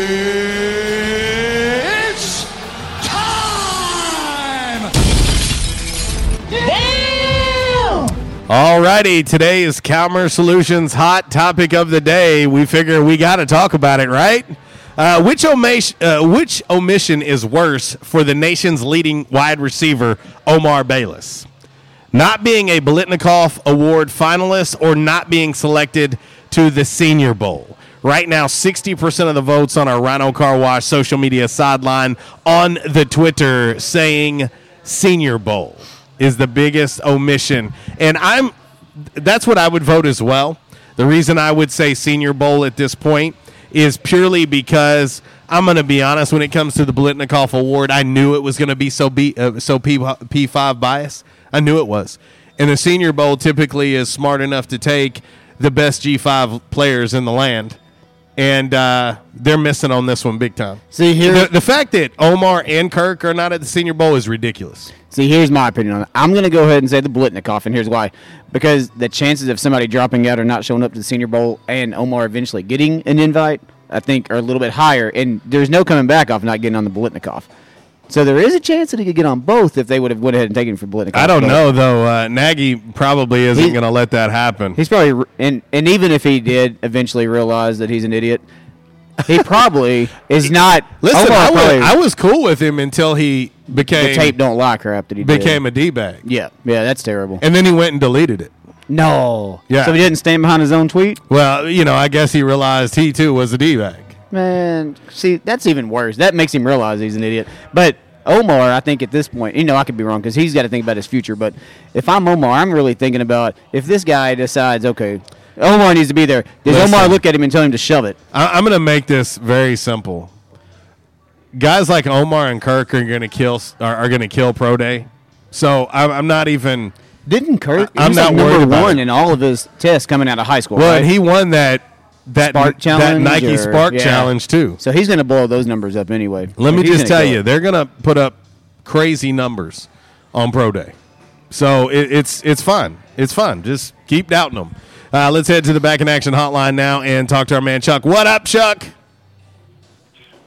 S1: All righty, today is Calmer Solutions hot topic of the day. We figure we got to talk about it, right? Uh, which, omission, uh, which omission is worse for the nation's leading wide receiver, Omar Bayless? Not being a Biletnikoff Award finalist or not being selected to the Senior Bowl? Right now, 60% of the votes on our Rhino Car Wash social media sideline on the Twitter saying Senior Bowl is the biggest omission. And I'm that's what I would vote as well. The reason I would say Senior Bowl at this point is purely because I'm going to be honest. When it comes to the Biletnikoff Award, I knew it was going to be so B, uh, so P P five bias. I knew it was. And the Senior Bowl typically is smart enough to take the best G five players in the land, and uh, they're missing on this one big time.
S10: See, here-
S1: the, the fact that Omar and Kirk are not at the Senior Bowl is ridiculous.
S10: See, here's my opinion on it. I'm going to go ahead and say the Biletnikoff, and here's why. Because the chances of somebody dropping out or not showing up to the Senior Bowl and Omar eventually getting an invite, I think, are a little bit higher. And there's no coming back off not getting on the Biletnikoff. So there is a chance that he could get on both if they would have went ahead and taken him for Biletnikoff.
S1: I don't
S10: but
S1: know though. Uh, Nagy probably isn't going to let that happen.
S10: He's probably, re- and, and even if he did eventually realize that he's an idiot, he probably is not.
S1: Listen, I was, I was cool with him until he became
S10: the tape don't lie crap that he did.
S1: became a d bag,
S10: Yeah, yeah, that's terrible.
S1: and then he went and deleted it.
S10: No.
S1: Yeah.
S10: So he didn't stand behind his own tweet?
S1: Well, you know, I guess he realized he too was a d bag.
S10: Man, see, that's even worse. That makes him realize he's an idiot. But Omar, I think at this point, you know, I could be wrong because he's got to think about his future. But if I'm Omar, I'm really thinking about if this guy decides, okay, Omar needs to be there. Does
S1: Listen.
S10: Omar look at him and tell him to shove it?
S1: I, I'm going to make this very simple. Guys like Omar and Kirk are going to kill are, are going to kill pro day. So I'm, I'm not even.
S10: Didn't Kirk?
S1: I'm not
S10: like number one
S1: it.
S10: in all of his tests coming out of high school.
S1: Well,
S10: right?
S1: he won that that
S10: Spark
S1: that
S10: challenge
S1: Nike
S10: or-
S1: Spark
S10: yeah.
S1: challenge too.
S10: So he's going to blow those numbers up anyway.
S1: Let me
S10: He's
S1: just
S10: gonna
S1: tell
S10: kill
S1: you, they're going to put up crazy numbers on pro day. So it, it's it's fun. It's fun. Just keep doubting them. Uh, let's head to the back in action hotline now and talk to our man Chuck. What up, Chuck?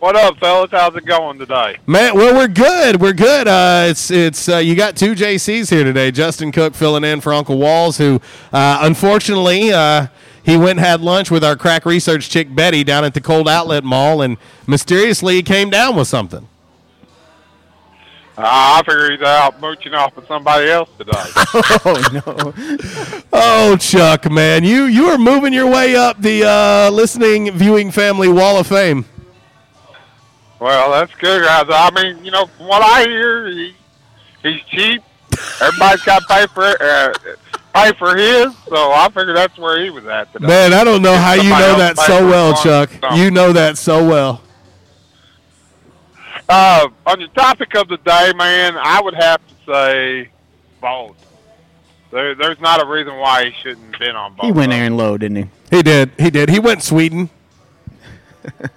S21: What up, fellas? How's it going today?
S1: Man, well, we're good. We're good. Uh, it's it's uh, you got two JCs here today. Justin Cook filling in for Uncle Walls, who uh, unfortunately uh, he went and had lunch with our crack research chick Betty down at the Cold Outlet Mall, and mysteriously he came down with something.
S21: Uh, I figure he's out mooching off with somebody else today.
S10: oh no!
S1: Oh, Chuck, man, you you are moving your way up the uh, listening viewing family wall of fame.
S21: well, that's good, guys. I mean, you know, from what I hear, he, he's cheap. Everybody's got to pay for it, uh, pay for his. So I figure that's where he was at today.
S1: Man, I don't know how you know that so well, Chuck.
S21: lunch,
S1: You know that so well.
S21: Uh, on the topic of the day, man, I would have to say both. There, there's not a reason why he shouldn't have been on both.
S10: He went Aaron Lowe, didn't he?
S1: He did. He did. He went Sweden.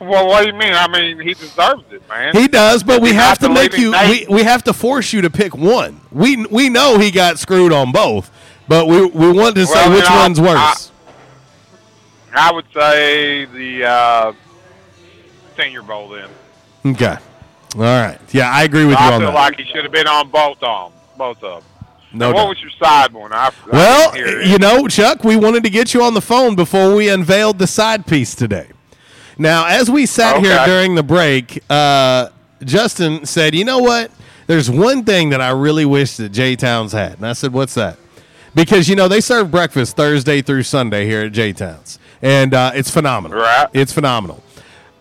S21: Well, what do you mean? I mean, he deserves it, man.
S1: He does, but we
S21: He's
S1: have to make you. We, we have to force you to pick one. We we know he got screwed on both, but we we want to say
S21: Well,
S1: which
S21: then I'll-
S1: one's worse.
S21: I would say the uh, Senior Bowl then.
S1: okay, all right. Yeah, I agree with you
S21: I
S1: on
S21: feel
S1: that.
S21: like he should have been on both of them. Both of them.
S1: No
S21: what
S1: doubt.
S21: was your side one? I, I
S1: Well,
S21: it.
S1: you know, Chuck, we wanted to get you on the phone before we unveiled the side piece today. Now, as we sat here during the break, uh, Justin said, "You know what? There's one thing that I really wish that J Towns had." And I said, "What's that?" Because you know they serve breakfast Thursday through Sunday here at J Towns, and uh, it's phenomenal.
S21: Right.
S1: It's phenomenal.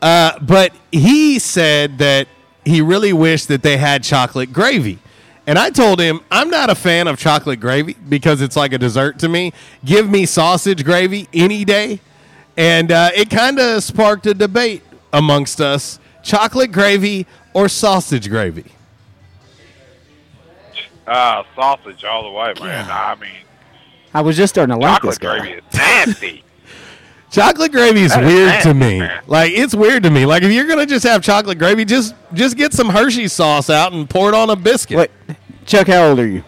S1: Uh, but he said that he really wished that they had chocolate gravy. And I told him, I'm not a fan of chocolate gravy because it's like a dessert to me. Give me sausage gravy any day. And uh, it kind of sparked a debate amongst us chocolate gravy or sausage gravy.
S21: uh, sausage all the way, man. I mean,
S10: I was just starting to like this
S21: chocolate
S10: guy.
S21: gravy is nasty.
S1: Chocolate gravy is
S21: That is
S1: weird
S21: nasty,
S1: to me.
S21: man.
S1: Like it's weird to me. Like if you're gonna just have chocolate gravy, just just get some Hershey sauce out and pour it on a biscuit.
S10: Wait, Chuck, how old are you?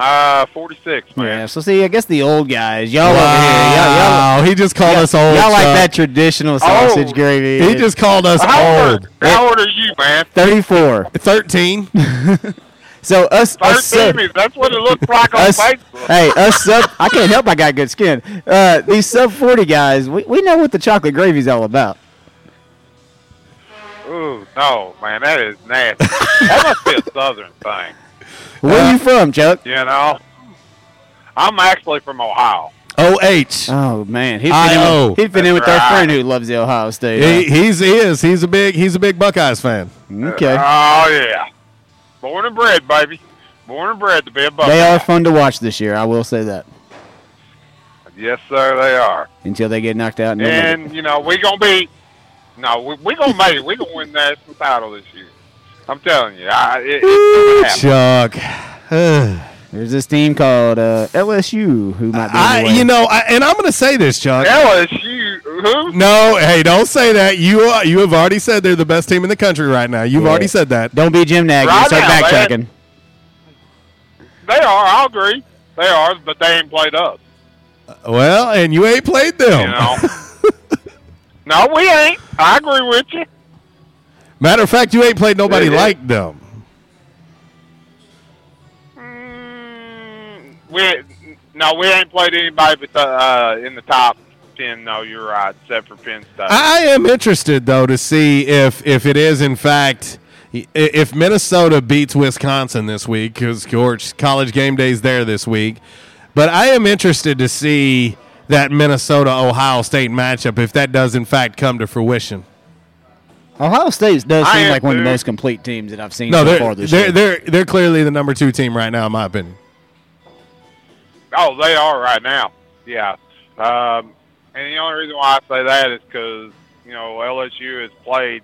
S21: Uh, 46, man.
S10: Yeah, so see, I guess the old guys, y'all over here, y'all, y'all,
S1: he just called
S10: y'all-
S1: us old.
S10: Y'all like
S1: Chuck.
S10: that traditional sausage
S21: Old.
S10: gravy.
S1: He just called us
S21: How
S1: old.
S21: old, how old are you, man?
S10: 34.
S1: 13.
S10: So us, us sub,
S21: that's what it looks like on
S10: us,
S21: Facebook.
S10: hey, us sub, I can't help I got good skin. Uh, these sub 40 guys, we, we know what the chocolate gravy's all about.
S21: Ooh, no, man, that is nasty. that must be a southern thing.
S10: Where are you uh, from, Chuck?
S21: You know, I'm actually from Ohio.
S1: OH.
S10: Oh man, he's been, in
S1: I-O.
S10: with, he'd fit in with our friend who loves the Ohio State.
S1: He, he's he is he's a big he's a big Buckeyes fan.
S10: Okay,
S21: Oh yeah, born and bred, baby. Born and bred to be a Buckeye.
S10: they are fun to watch this year. I will say that.
S21: Yes, sir, they are.
S10: Until they get knocked out. in the middle.
S21: And you know, we're gonna be. No, we, we gonna make it. We gonna win the national title this year. I'm telling you, I, it, it's gonna.
S1: Chuck.
S10: There's this team called uh, LSU who might be.
S1: I you know I, and I'm going to say this, Chuck.
S21: LSU, who?
S1: No, hey, don't say that. You are, you have already said they're the best team in the country right now. You've
S10: Yeah.
S1: already said that.
S10: Don't be Jim Nagy.
S21: Right
S10: Start
S21: now,
S10: backtracking.
S21: They are. I'll agree. They are, but they ain't played us.
S1: Well, and you ain't played
S21: You
S1: them.
S21: know. no, we ain't. I agree with you.
S1: Matter of fact, you ain't played nobody
S21: Yeah, yeah.
S1: like them.
S21: Mm, we no, we ain't played anybody but the, uh, in the top ten. No, you're right, except for Penn State.
S1: I am interested though to see if if it is in fact if Minnesota beats Wisconsin this week because George College Game Day's there this week. But I am interested to see that Minnesota Ohio State matchup if that does in fact come to fruition.
S10: Ohio State does
S21: I
S10: seem
S21: am
S10: like one of the
S21: too.
S10: most complete teams that I've seen
S1: No,
S10: so
S1: they're
S10: far this
S1: they're,
S10: year.
S1: they're they're clearly the number two team right now, in my opinion.
S21: Oh, they are right now. Yeah. Um, and the only reason why I say that is because you know LSU has played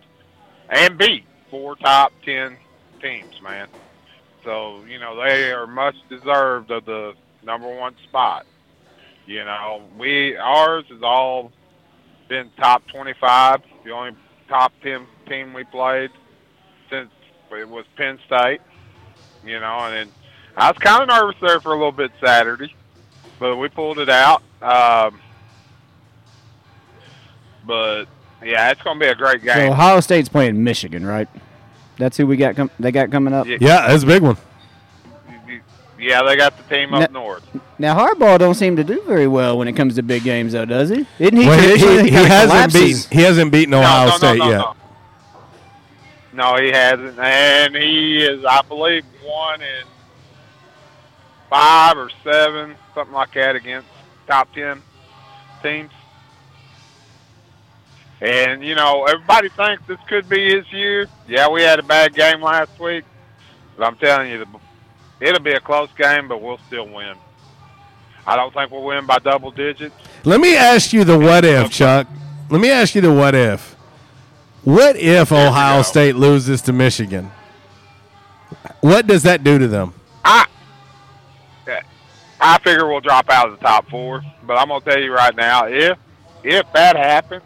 S21: and beat four top ten teams, man. So you know they are much deserved of the number one spot. You know, we ours has all been top twenty-five. The only top ten team we played since it was Penn State. You know, and then I was kind of nervous there for a little bit Saturday, but we pulled it out. Um, but yeah, it's going to be a great game.
S10: So
S21: game.
S10: Ohio State's playing Michigan, right? That's who we got. Com- they got coming up.
S21: Yeah.
S1: Yeah, that's a big one.
S21: Yeah, they got the team up
S10: Now-
S21: north.
S10: Now Harbaugh don't seem to do very well when it comes to big games, though, does he? Isn't he?
S1: Well, he,
S10: traditionally
S1: he- he hasn't
S10: collapses?
S1: beaten he hasn't beaten Ohio
S21: no, no,
S1: State
S21: no,
S1: yet.
S21: no. No, he hasn't, and he is, I believe, one in five or seven, something like that, against top ten teams. And you know, everybody thinks this could be his year. Yeah, we had a bad game last week, but I'm telling you, the, it'll be a close game, but we'll still win. I don't think we'll win by double digits.
S1: Let me ask you the what if, Chuck. Let me ask you the what if. What if Ohio State loses to Michigan? What does that do to them?
S21: I I figure we'll drop out of the top four, but I'm gonna tell you right now, if if that happens,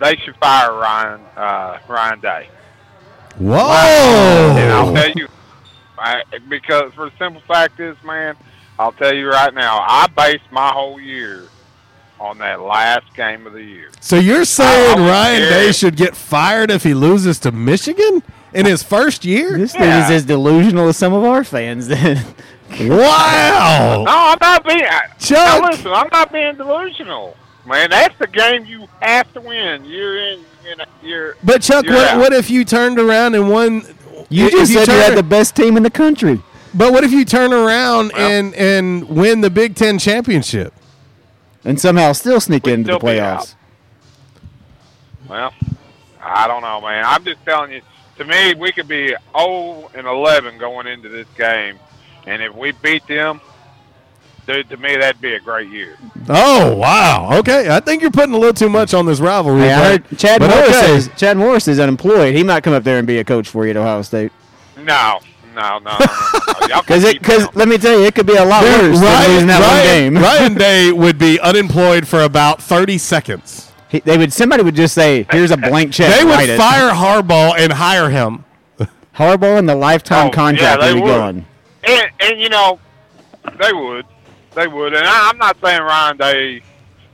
S21: they should fire Ryan uh, Ryan Day.
S1: Whoa!
S21: And I'll tell you, I, because for the simple fact is, man, I'll tell you right now, I based my whole year on that last game of the year.
S1: So you're saying Ryan
S21: scared.
S1: Day should get fired if he loses to Michigan in his first year?
S10: This dude is as delusional as some of our fans. Then.
S1: Wow!
S21: No, I'm not being.
S1: Chuck!
S21: Now listen, I'm not being delusional, man. That's the game you have to win. You're in. You know, you're.
S1: But Chuck,
S21: you're
S1: what,
S21: out.
S1: what if you turned around and won?
S10: You
S1: if
S10: just said you had the best team in the country.
S1: But what if you turn around and and win the Big Ten championship?
S10: And somehow still sneak into the
S21: still be out.
S10: playoffs.
S21: Well, I don't know, man. I'm just telling you. To me, we could be 0 and 11 going into this game, and if we beat them, dude, to me that'd be a great year.
S1: Oh wow! Okay, I think you're putting a little too much on this rivalry.
S10: Hey, I
S1: but-
S10: heard Chad
S1: but
S10: Morris
S1: okay.
S10: is Chad Morris is unemployed. He might come up there and be a coach for you at Ohio State.
S21: No, no, no, no, no, no.
S10: Because
S21: can
S10: it,
S21: keep
S10: because let me tell you, it could be a lot
S1: Dude,
S10: worse than losing that
S1: Ryan,
S10: one game.
S1: Ryan Day would be unemployed for about 30 seconds.
S10: He- they would somebody would just say, "Here's a blank check."
S1: They would
S10: write it."
S1: fire Harbaugh and hire him.
S10: Harbaugh and the lifetime
S21: Oh,
S10: contract
S21: yeah, they
S10: would be
S21: would.
S10: gone.
S21: And, and you know, they would, they would. And I, I'm not saying Ryan Day.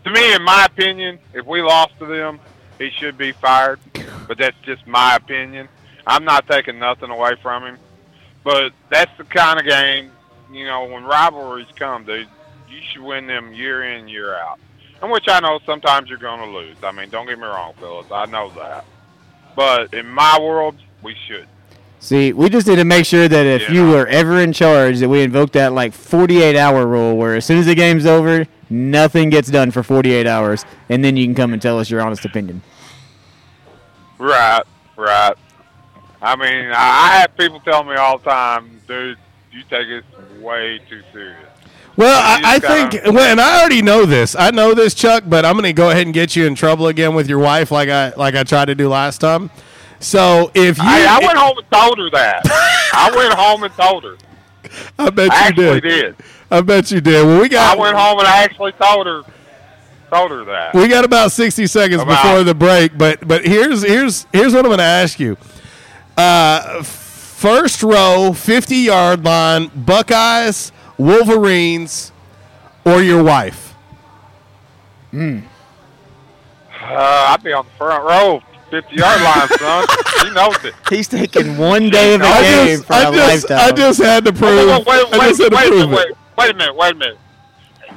S21: To me, in my opinion, if we lost to them, he should be fired. But that's just my opinion. I'm not taking nothing away from him. But that's the kind of game, you know, when rivalries come, dude, you should win them year in, year out. And which I know sometimes you're going to lose. I mean, don't get me wrong, Phyllis. I know that. But in my world, we should.
S10: See, we just need to make sure that if you were ever in charge, that we invoke that like 48 hour rule, where as soon as the game's over, nothing gets done for 48 hours, and then you can come and tell us your honest opinion.
S21: Right, right. I mean, I I have people tell me all the time, dude, you take it way too serious.
S1: Well, I, I think, well, and I already know this. I know this, Chuck, but I'm going to go ahead and get you in trouble again with your wife, like I like I tried to do last time. So if you,
S21: I, I went home and told her that. I went home and told her.
S1: I bet
S21: I
S1: you
S21: actually
S1: did.
S21: did.
S1: I bet you did. Well, we got
S21: I went home and I actually told her, told her that.
S1: We got about sixty seconds
S21: About-
S1: before the break, but but here's here's here's what I'm going to ask you. Uh, first row, fifty yard line, Buckeyes, Wolverines, or your wife. Hmm.
S21: Uh, I'd be on the front row, 50 yard line, son. She knows it.
S10: He's taking one day of a
S21: I
S10: game
S21: just-
S10: for
S1: I
S10: a
S1: just
S10: lifetime.
S1: I just had to prove.
S21: Wait, wait,
S1: I
S21: wait,
S1: just had to
S21: wait,
S1: prove
S21: wait,
S1: it.
S21: wait a minute, wait a minute.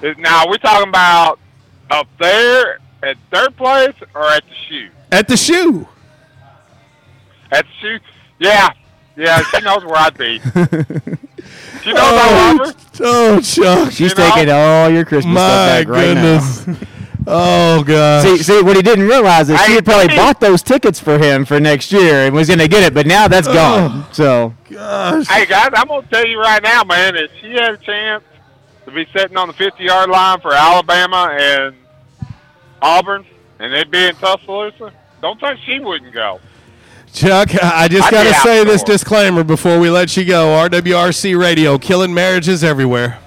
S21: Is- Now, we're talking about up there at third place or at the shoe?
S1: At the shoe.
S21: At the shoe? Yeah, yeah, she knows where I'd be. She knows
S1: Oh,
S21: I love her.
S1: oh, Chuck.
S10: She's
S21: You know?
S10: taking all your Christmas
S1: My
S10: stuff back right
S1: goodness.
S10: now.
S1: Oh god.
S10: See, see, what he didn't realize is she
S21: Hey,
S10: had probably
S21: hey.
S10: bought those tickets for him for next year and was going to get it, but now that's oh, gone. So
S1: Gosh.
S21: Hey, guys, I'm going to tell you right now, man, if she had a chance to be sitting on the 50 yard line for Alabama and Auburn, and they'd be in Tuscaloosa, don't think she wouldn't go.
S1: Chuck, I just got to say this disclaimer before we let you go. RWRC Radio, killing marriages everywhere.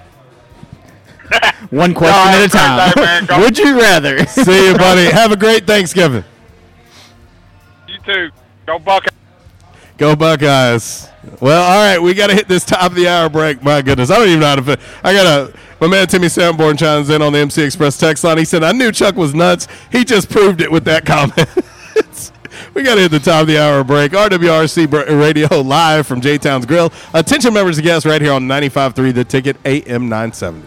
S10: one question
S21: No,
S10: at a time.
S21: okay, man. Go-
S10: Would you rather?
S1: See you, buddy. Have a great Thanksgiving.
S21: You too. Go Buckeyes.
S1: Go Buckeyes. Well, all right, we got to hit this top of the hour break. My goodness, I don't even know how to. Fit. I gotta. my man Timmy Sanborn chimes in on the MC Express text line. He said, "I knew Chuck was nuts. He just proved it with that comment." we got to hit the top of the hour break. RWRC Radio live from J Town's Grill. Attention, members and guests, right here on 95.3 The Ticket, AM 970.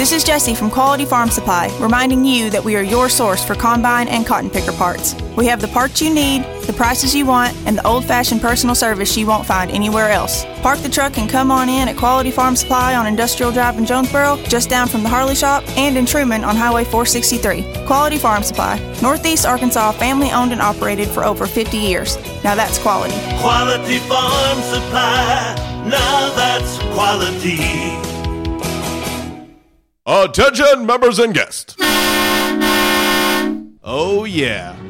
S22: This is Jesse from Quality Farm Supply, reminding you that we are your source for combine and cotton picker parts. We have the parts you need, the prices you want, and the old fashioned personal service you won't find anywhere else. Park the truck and come on in at Quality Farm Supply on Industrial Drive in Jonesboro, just down from the Harley Shop, and in Truman on Highway 463. Quality Farm Supply, Northeast Arkansas, family owned and operated for over 50 years. Now that's quality.
S23: Quality Farm Supply. Now that's quality.
S1: Attention, members and guests. Oh, yeah.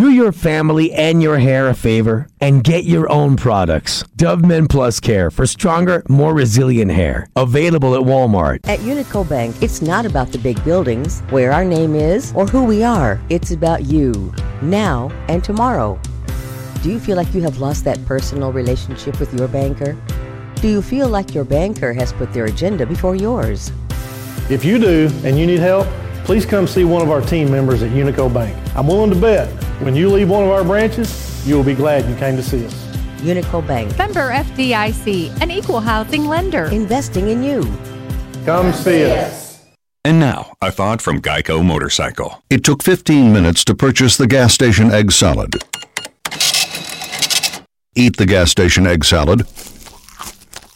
S24: Do your family and your hair a favor and get your own products. Dove Men Plus Care for stronger, more resilient hair. Available at Walmart.
S25: At Unico Bank, it's not about the big buildings, where our name is, or who we are. It's about you, now and tomorrow. Do you feel like you have lost that personal relationship with your banker? Do you feel like your banker has put their agenda before yours?
S26: If you do and you need help, please come see one of our team members at Unico Bank. I'm willing to bet when you leave one of our branches, you will be glad you came to see us.
S25: Unico Bank,
S27: Member FDIC, an equal housing lender.
S25: investing in you.
S26: Come see us.
S28: And now, a thought from Geico Motorcycle. It took 15 minutes to purchase the gas station egg salad. Eat the gas station egg salad.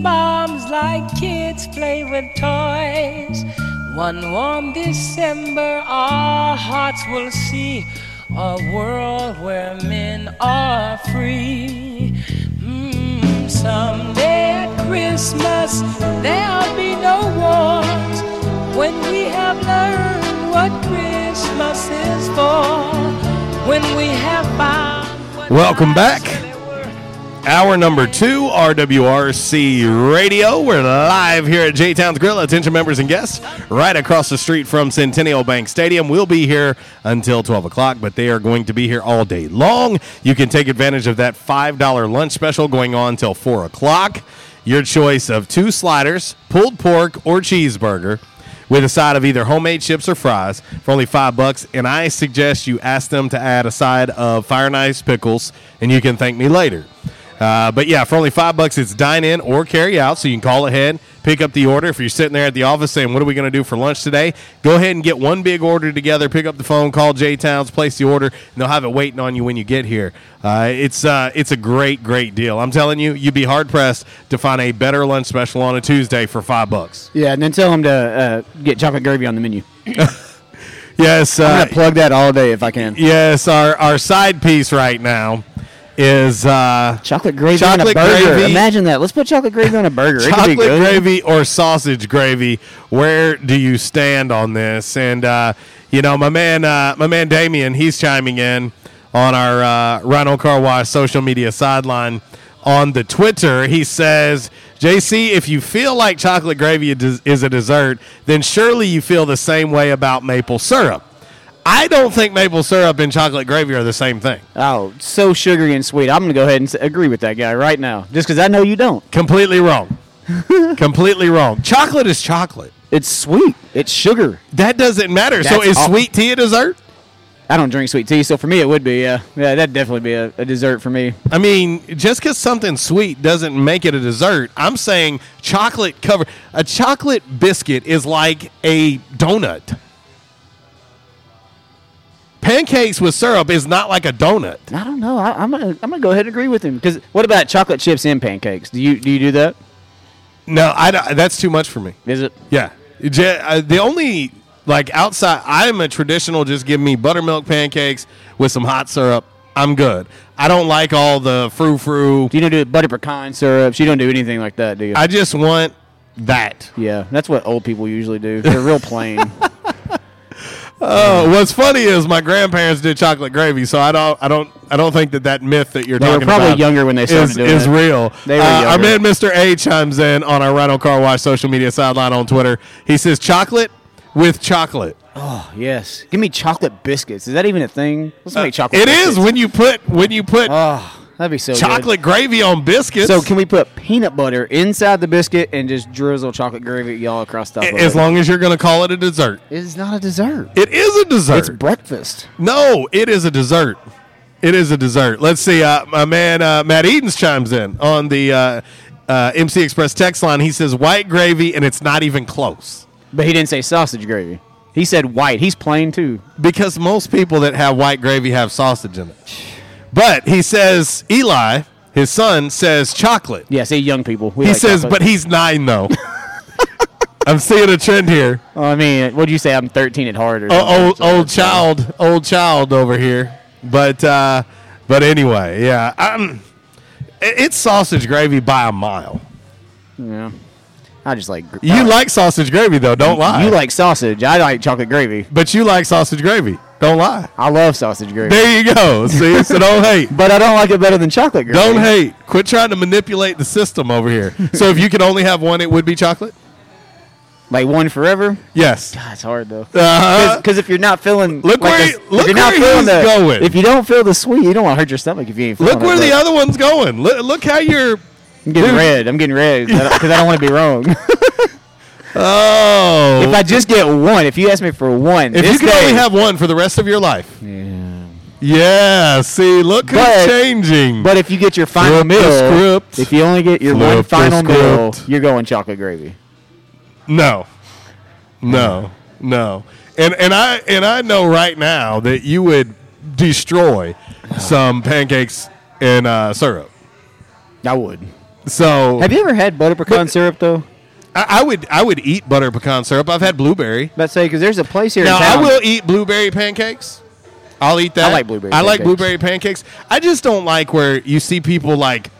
S29: bombs like kids play with toys. One warm December, our hearts will see a world where men are free. Mm, someday at Christmas, there'll be no wars when we have learned what Christmas is for. When we have found
S1: Welcome back. Hour number two, RWRC Radio. We're live here at J Town's Grill. Attention members and guests, right across the street from Centennial Bank Stadium. We'll be here until 12 o'clock, but they are going to be here all day long. You can take advantage of that $5 lunch special going on till 4 o'clock. Your choice of two sliders, pulled pork, or cheeseburger with a side of either homemade chips or fries for only five bucks. And I suggest you ask them to add a side of fire and ice pickles, and you can thank me later. Uh, but yeah, for only five bucks, it's dine in or carry out. So you can call ahead, pick up the order. If you're sitting there at the office saying, "What are we going to do for lunch today?" Go ahead and get one big order together. Pick up the phone, call J Towns, place the order, and they'll have it waiting on you when you get here. Uh, it's uh, it's a great great deal. I'm telling you, you'd be hard pressed to find a better lunch special on a Tuesday for five bucks.
S10: Yeah, and then tell them to uh, get chocolate gravy on the menu.
S1: Yes,
S10: I'm
S1: uh,
S10: gonna plug that all day if I can.
S1: Yes, our our side piece right now is uh,
S10: chocolate gravy on a burger.
S1: gravy.
S10: Imagine that. Let's put chocolate gravy on a burger.
S1: Chocolate gravy or sausage gravy. Where do you stand on this? And uh, you know, my man, uh, my man Damien, he's chiming in on our uh, Rhino Car Wash social media sideline on the Twitter. He says, "JC, if you feel like chocolate gravy is a dessert, then surely you feel the same way about maple syrup." I don't think maple syrup and chocolate gravy are the same thing.
S10: Oh, so sugary and sweet. I'm going to go ahead and agree with that guy right now, just because I know you don't.
S1: Completely wrong. Completely wrong. Chocolate is chocolate.
S10: It's sweet. It's sugar.
S1: That doesn't matter. so is
S10: all-
S1: sweet tea a dessert?
S10: I don't drink sweet tea, so for me it would be. Yeah, yeah, that'd definitely be a, a dessert for me.
S1: I mean, just because something's sweet doesn't make it a dessert. I'm saying chocolate cover a chocolate biscuit is like a donut. Pancakes with syrup is not like a donut.
S10: I don't know. I, I'm gonna I'm gonna go ahead and agree with him. Because what about chocolate chips in pancakes? Do you do you do that?
S1: No, I don't- that's too much for me.
S10: Is it?
S1: Yeah. Je- uh, the only like outside, I'm a traditional. Just give me buttermilk pancakes with some hot syrup. I'm good. I don't like all the frou frou.
S10: Do you don't do butter pecan syrups? You don't do anything like that, do you?
S1: I just want that.
S10: yeah, that's what old people usually do. They're real plain.
S1: Oh, what's funny is my grandparents did chocolate gravy, so I don't, I don't, I don't think that that myth that you're
S10: They were
S1: talking
S10: probably
S1: about
S10: younger when they started
S1: is,
S10: doing
S1: is
S10: it.
S1: real.
S10: They were
S1: Uh, our
S10: younger.
S1: man, Mr. A, chimes in on our Rhino Car Wash social media sideline on Twitter. He says chocolate with chocolate.
S10: oh yes, give me chocolate biscuits. Is that even a thing? Let's make chocolate.
S1: Uh, It
S10: biscuits.
S1: is when you put when you put
S10: Oh, that'd be so good.
S1: chocolate gravy on biscuits.
S10: So can we put peanut butter inside the biscuit and just drizzle chocolate gravy all across the top
S1: as long as you're going to call it a dessert.
S10: It's not a dessert.
S1: It is a dessert.
S10: It's breakfast.
S1: No, it is a dessert. It is a dessert. Let's see. Uh, my man uh, Matt Edens chimes in on the uh, uh, MC Express text line. He says white gravy, and it's not even close.
S10: But he didn't say sausage gravy. He said white. He's plain too.
S1: Because most people that have white gravy have sausage in it. But he says Eli, his son, says chocolate.
S10: Yeah, see, young people. We
S1: he
S10: like
S1: says,
S10: chocolate.
S1: but he's nine though. I'm seeing a trend here.
S10: Oh, I mean, what'd you say? I'm 13 at heart. Or
S1: Oh, old old child, old child over here. But uh, but anyway, yeah, um, it- it's sausage gravy by a mile.
S10: Yeah. I just like.
S1: You
S10: I
S1: like sausage gravy though, don't lie.
S10: You like sausage. I like chocolate gravy.
S1: but you like sausage gravy. Don't lie.
S10: I love sausage gravy.
S1: There you go. See, so don't hate.
S10: But I don't like it better than chocolate gravy.
S1: Don't hate. Quit trying to manipulate the system over here. so if you could only have one, it would be chocolate.
S10: Like one forever.
S1: Yes.
S10: God, it's hard though.
S1: Uh-huh.
S10: Because if you're not feeling,
S1: Look
S10: like
S1: where
S10: a-
S1: he-
S10: if
S1: look
S10: you're not
S1: where
S10: feeling the,
S1: going.
S10: If you don't feel the sweet, you don't want to hurt your stomach if you ain't feeling
S1: Look where
S10: it,
S1: the
S10: but
S1: other one's going. Look, look how you're.
S10: I'm getting
S1: Dude.
S10: red. I'm getting red because I don't want to be wrong.
S1: Oh.
S10: if I just get one, if you ask me for one,
S1: If you could
S10: day,
S1: only have one for the rest of your life.
S10: Yeah.
S1: Yeah. See, look who's
S10: But-
S1: changing.
S10: But if you get your final
S1: Flip
S10: meal,
S1: script.
S10: if you only get your one
S1: Flip the
S10: final meal, you're going chocolate gravy.
S1: no, no, no. And and I and I know right now that you would destroy some pancakes and uh, syrup.
S10: I would.
S1: So
S10: Have you ever had butter pecan syrup though?
S1: I, I would I would eat butter pecan syrup. I've had blueberry.
S10: Let's say because there's a place here
S1: Now
S10: in
S1: I will eat blueberry pancakes. I'll eat that.
S10: I like blueberry
S1: I like
S10: pancakes.
S1: blueberry pancakes. I just don't like where you see people like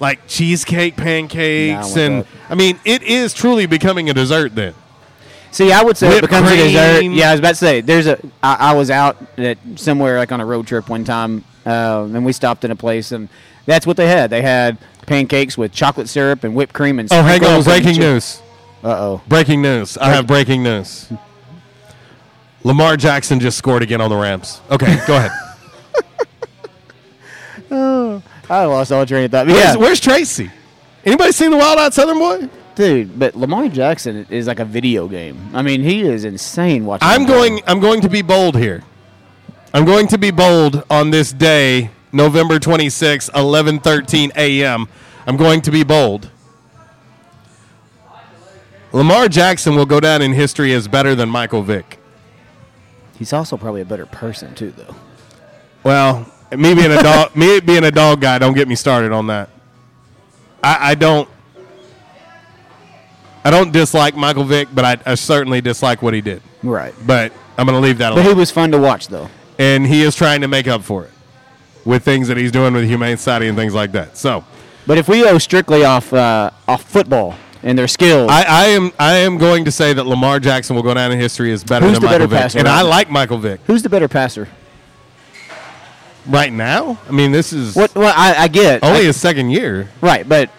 S1: like cheesecake pancakes
S10: want
S1: and
S10: that.
S1: I mean it is truly becoming a dessert then.
S10: See, I would say it becomes a dessert. Yeah, I was about to say there's a. I, I was out at somewhere like on a road trip one time, uh, and we stopped in a place, and that's what they had. They had pancakes with chocolate syrup and whipped cream and.
S1: Oh, hang on! Breaking news!
S10: Uh oh.
S1: Breaking news! I have breaking news. Lamar Jackson just scored again on the Rams. Okay, go ahead.
S10: Oh, I lost all train of thought. But
S1: Where's,
S10: yeah,
S1: where's Tracy? Anybody seen the Wild Out Southern Boy?
S10: dude. But Lamar Jackson is like a video game. I mean, he is insane watching.
S1: I'm
S10: him play.
S1: going. I'm going to be bold here. I'm going to be bold on this day, November 26, 11:13 a.m. I'm going to be bold. Lamar Jackson will go down in history as better than Michael Vick.
S10: He's also probably a better person too, though.
S1: Well, me being a dog, me being a dog guy, don't get me started on that. I, I don't. I don't dislike Michael Vick, but I, I certainly dislike what he did.
S10: Right.
S1: But I'm going to leave that
S10: But he was fun to watch, though.
S1: and he is trying to make up for it with things that he's doing with Humane Society and things like that. So
S10: But if we go strictly off uh, off football and their skills,
S1: I, I am I am going to say that Lamar Jackson will go down in history as better
S10: Who's
S1: than
S10: the
S1: Michael
S10: better
S1: Vick,
S10: passer
S1: and I like Michael Vick
S10: who's the better passer?
S1: right now. I mean, this is
S10: What? Well, I, I get
S1: only
S10: I-
S1: his second year.
S10: right, but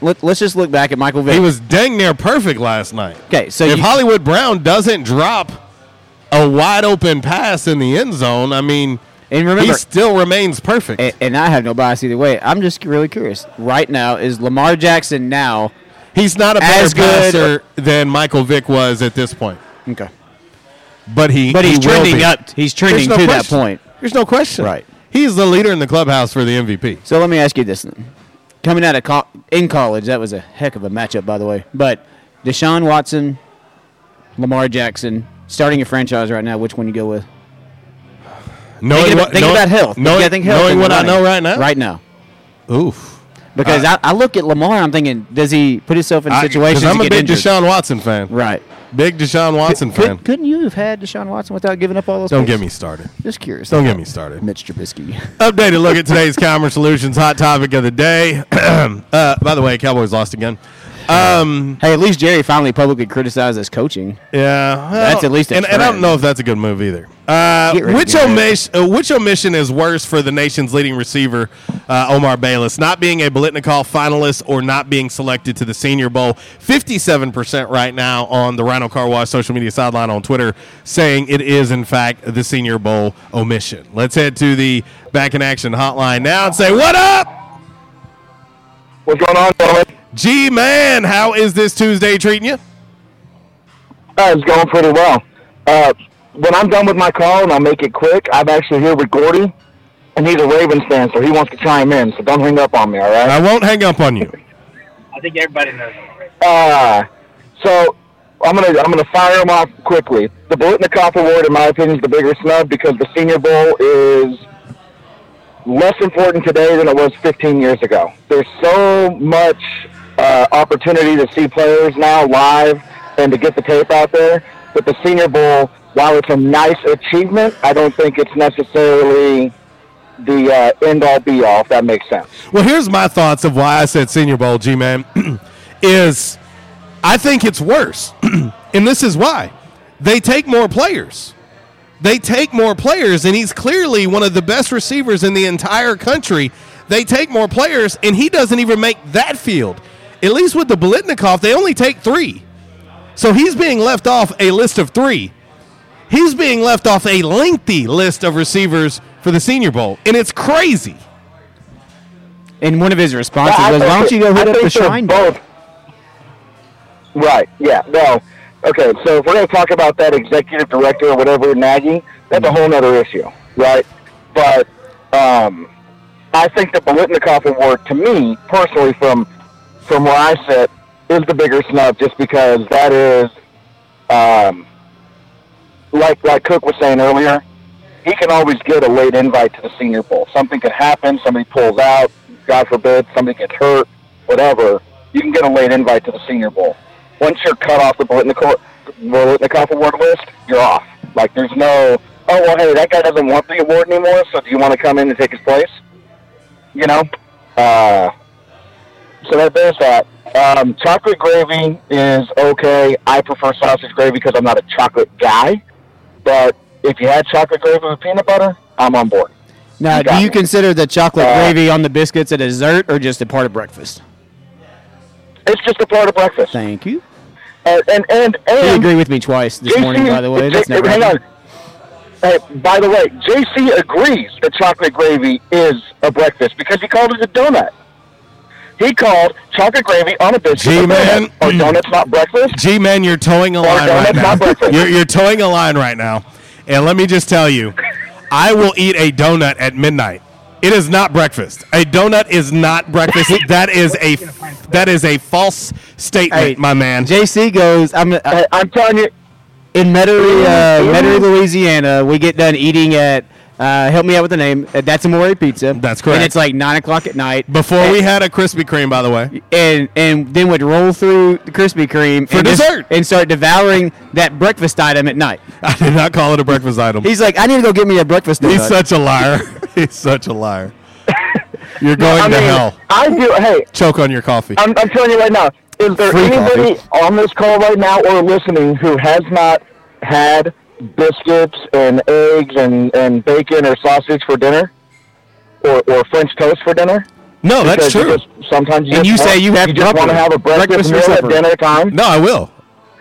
S10: let, let's just look back at Michael Vick.
S1: He was dang near perfect last night.
S10: okay. So
S1: if
S10: you,
S1: Hollywood Brown doesn't drop a wide open pass in the end zone, I mean,
S10: and remember,
S1: he still remains perfect.
S10: and, and I have no bias either way. I'm just really curious. Right now, is Lamar Jackson now?
S1: He's not a better passer than Michael Vick was at this point.
S10: Okay.
S1: but he
S10: But he's
S1: he
S10: trending up- he's trending
S1: no
S10: to that point.
S1: There's no question.
S10: Right.
S1: He's the leader in the clubhouse for the MVP.
S10: So let me ask you this. Coming out of co- in college, that was a heck of a matchup, by the way. But Deshaun Watson, Lamar Jackson, starting a franchise right now. Which one you go with?
S1: Knowing
S10: thinking
S1: what-
S10: about, thinking
S1: knowing-
S10: about health.
S1: knowing-
S10: Yeah, I think health
S1: knowing what I know right now?
S10: Right now.
S1: Oof.
S10: Because
S1: Uh,
S10: I, I look at Lamar, I'm thinking, does he put himself in situations
S1: I'm a big
S10: injured?
S1: Deshaun Watson fan.
S10: Right.
S1: Big Deshaun Watson
S10: Could-
S1: fan.
S10: Couldn't you have had Deshaun Watson without giving up all those?
S1: Don't get me started.
S10: Just curious.
S1: Don't get me started.
S10: Mitch Trubisky.
S1: Updated look at today's Commerce Solutions hot topic of the day. uh, by the way, Cowboys lost again. Um,
S10: hey, at least Jerry finally publicly criticized his coaching.
S1: Yeah, well,
S10: That's at least a
S1: and, and I don't know if that's a good move either. Uh,
S10: Get rid of
S1: which
S10: Garrett.
S1: omission, uh, which omission is worse for the nation's leading receiver, uh, Omar Bayless? Not being a Biletnikoff finalist or not being selected to the Senior Bowl? Fifty-seven percent right now on the Rhino Car Wash social media sideline on Twitter, saying it is in fact the Senior Bowl omission. Let's head to the back in action hotline now and say what up.
S30: What's going on, gentlemen?
S1: G man, how is this Tuesday treating you?
S30: Uh, it's going pretty well. Uh, when I'm done with my call, and I'll make it quick, I'm actually here with Gordy, and he's a Ravens fan, so he wants to chime in. So don't hang up on me, all right?
S1: I won't hang up on you.
S30: I think everybody knows. Uh, so I'm gonna I'm gonna fire him off quickly. The Biletnikoff Award, in my opinion, is the bigger snub because the Senior Bowl is less important today than it was 15 years ago. There's so much uh, opportunity to see players now live and to get the tape out there. But the Senior Bowl, while it's a nice achievement, I don't think it's necessarily the uh, end all be all. If that makes sense.
S1: Well, here's my thoughts of why I said Senior Bowl, G man, is I think it's worse. and this is why. They take more players. They take more players, and he's clearly one of the best receivers in the entire country. They take more players, and he doesn't even make that field. At least with the Biletnikoff, they only take three. So he's being left off a list of three. He's being left off a lengthy list of receivers for the Senior Bowl, and it's crazy.
S10: And one of his responses
S30: I
S10: was, "Why don't you go
S30: that-
S10: hit
S30: I
S10: up the
S30: think
S10: shrine?"
S30: Both. Right. Yeah. No. Okay. So if we're going to talk about that executive director or whatever nagging, that's a whole other issue, right? But um, I think the Biletnikoff Award, to me personally, from from where I sit, is the bigger snub, just because that is, um, like like Cook was saying earlier, he can always get a late invite to the Senior Bowl. Something could happen. Somebody pulls out. God forbid, somebody gets hurt. Whatever. You can get a late invite to the Senior Bowl. Once you're cut off the Biletnikoff, Biletnikoff Award list, you're off. Like there's no. Oh well, hey, that guy doesn't want the award anymore. So do you want to come in and take his place? You know. Uh, so that there's that. Um, chocolate gravy is okay. I prefer sausage gravy because I'm not a chocolate guy. But if you had chocolate gravy with peanut butter, I'm on board.
S10: Now,
S30: You
S10: do you
S30: me.
S10: consider the chocolate
S30: Uh,
S10: gravy on the biscuits a dessert or just a part of breakfast?
S30: It's just a part of breakfast.
S10: Thank you.
S30: Uh, and and
S10: He
S30: and
S10: agreed with me twice this
S30: JC
S10: morning, by the way. That's never
S30: hang
S10: happened.
S30: on. Hey, by the way, JC agrees that chocolate gravy is a breakfast because he called it a donut. He called chocolate gravy on a biscuit
S1: G-Man,
S30: donut. Are donuts not breakfast?
S1: G man, you're towing a
S30: Or
S1: line
S30: donuts
S1: right now.
S30: not breakfast.
S1: You're, you're towing a line right now, and let me just tell you, I will eat a donut at midnight. It is not breakfast. A donut is not breakfast. that is a that is a false statement,
S10: Hey,
S1: my man.
S10: JC goes, I'm, I,
S30: I'm telling you.
S10: In Metairie, uh. Metairie, Louisiana, we get done eating at, uh, help me out with the name, uh, That's Amore Pizza.
S1: That's correct.
S10: And it's like 9 o'clock at night.
S1: Before
S10: and,
S1: we had a Krispy Kreme, by the way.
S10: And, and then would roll through the Krispy Kreme.
S1: For
S10: and just-
S1: dessert.
S10: and start devouring that breakfast item at night.
S1: I did not call it a breakfast item.
S10: He's like, I need to go get me a breakfast donut.
S1: He's such a liar. He's such a liar. You're going
S30: I
S1: to hell.
S30: I do. Hey,
S1: Choke on your coffee.
S30: I'm, I'm telling you right now. Is there
S1: Free
S30: anybody
S1: coffee.
S30: on this call right now or listening who has not had biscuits and eggs and, and bacon or sausage for dinner, or or French toast for dinner?
S1: No, that's
S30: Because you
S1: true.
S30: just- sometimes you
S10: And
S30: just
S10: you say you have
S30: you just want to have a breakfast,
S10: Breakfast or
S30: meal at dinner time.
S1: No, I will.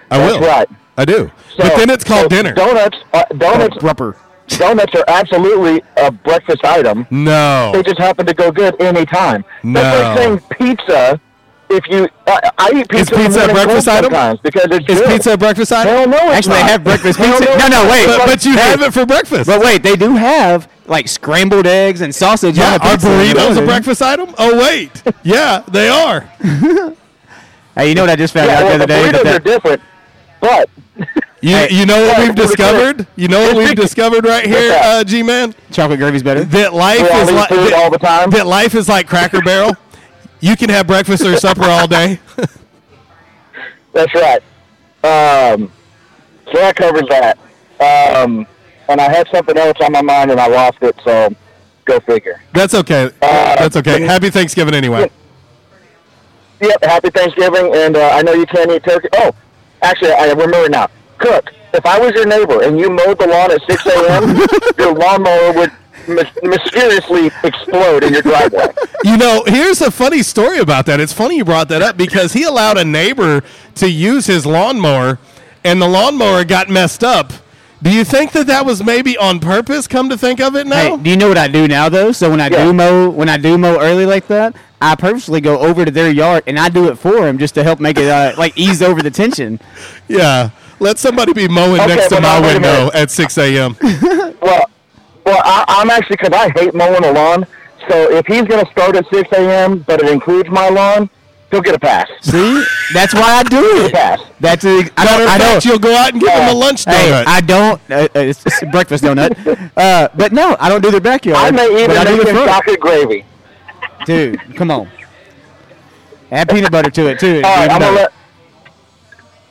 S1: I
S30: That's
S1: will.
S30: right.
S1: I do.
S30: So-
S1: but then it's called
S30: so
S1: dinner.
S30: Donuts, uh, donuts,
S10: Rupper.
S30: donuts are absolutely a breakfast item.
S1: No.
S30: They just happen to go good any time.
S1: No.
S30: That's like saying pizza if you, I, I eat pizza.
S1: Is pizza a breakfast item?
S30: because it's
S1: Is
S30: good.
S1: pizza a breakfast item?
S30: Hell no,
S10: Actually, they have breakfast pizza.
S30: no,
S10: No, wait.
S1: But, but you have it for breakfast.
S10: But wait, they do have like scrambled eggs and sausage
S1: yeah, are
S10: pizza. in the
S1: burritos a breakfast item? Oh wait, yeah, they are.
S10: Hey, you know what I just found
S30: Yeah,
S10: out
S30: well,
S10: the
S30: the
S10: other day?
S30: burritos
S10: That
S30: are different, but
S1: You,
S10: Hey,
S1: you know what
S30: yeah,
S1: we've discovered? You know what we've discovered right here, uh, G man?
S10: chocolate gravy's better.
S1: That life is like
S30: food all the time.
S1: that life is like Cracker Barrel. You can have breakfast or supper all day.
S30: That's right. Um, so that covers that. Um, and I had something else on my mind and I lost it, so go figure.
S1: That's okay. That's okay. Happy Thanksgiving anyway.
S30: Yep, happy Thanksgiving, and uh, I know you can't eat turkey. Oh, actually, I remember now. Cook, if I was your neighbor and you mowed the lawn at 6 a.m., your lawnmower would mys- mysteriously explode in your driveway.
S1: You know, here's a funny story about that. It's funny you brought that up because he allowed a neighbor to use his lawnmower, and the lawnmower got messed up. Do you think that that was maybe on purpose? Come to think of it now,
S10: Hey, do you know what I do now though? So when I
S30: Yeah.
S10: do mow, when I do mow early like that, I purposely go over to their yard and I do it for them just to help make it uh, like ease over the tension.
S1: yeah. Let somebody be mowing
S30: Okay,
S1: next to my
S30: now wait a
S1: window at 6 a.m.
S30: Well, well, I, I'm actually because I hate mowing the lawn. So if he's going to start at 6 a.m., but it includes my lawn, he'll get a pass.
S10: See, that's why I do it.
S30: Pass.
S10: That's a, I
S1: Matter
S10: don't.
S1: of
S10: I don't.
S1: you'll go out and give them a lunch donut.
S10: Hey, I don't. Uh, uh, it's, it's a breakfast donut. Uh, but no, I don't do their backyard.
S30: I may even
S10: I do
S30: make
S10: the
S30: him chocolate gravy.
S10: Dude, come on. Add peanut butter to it too.
S30: All right, I'm gonna let.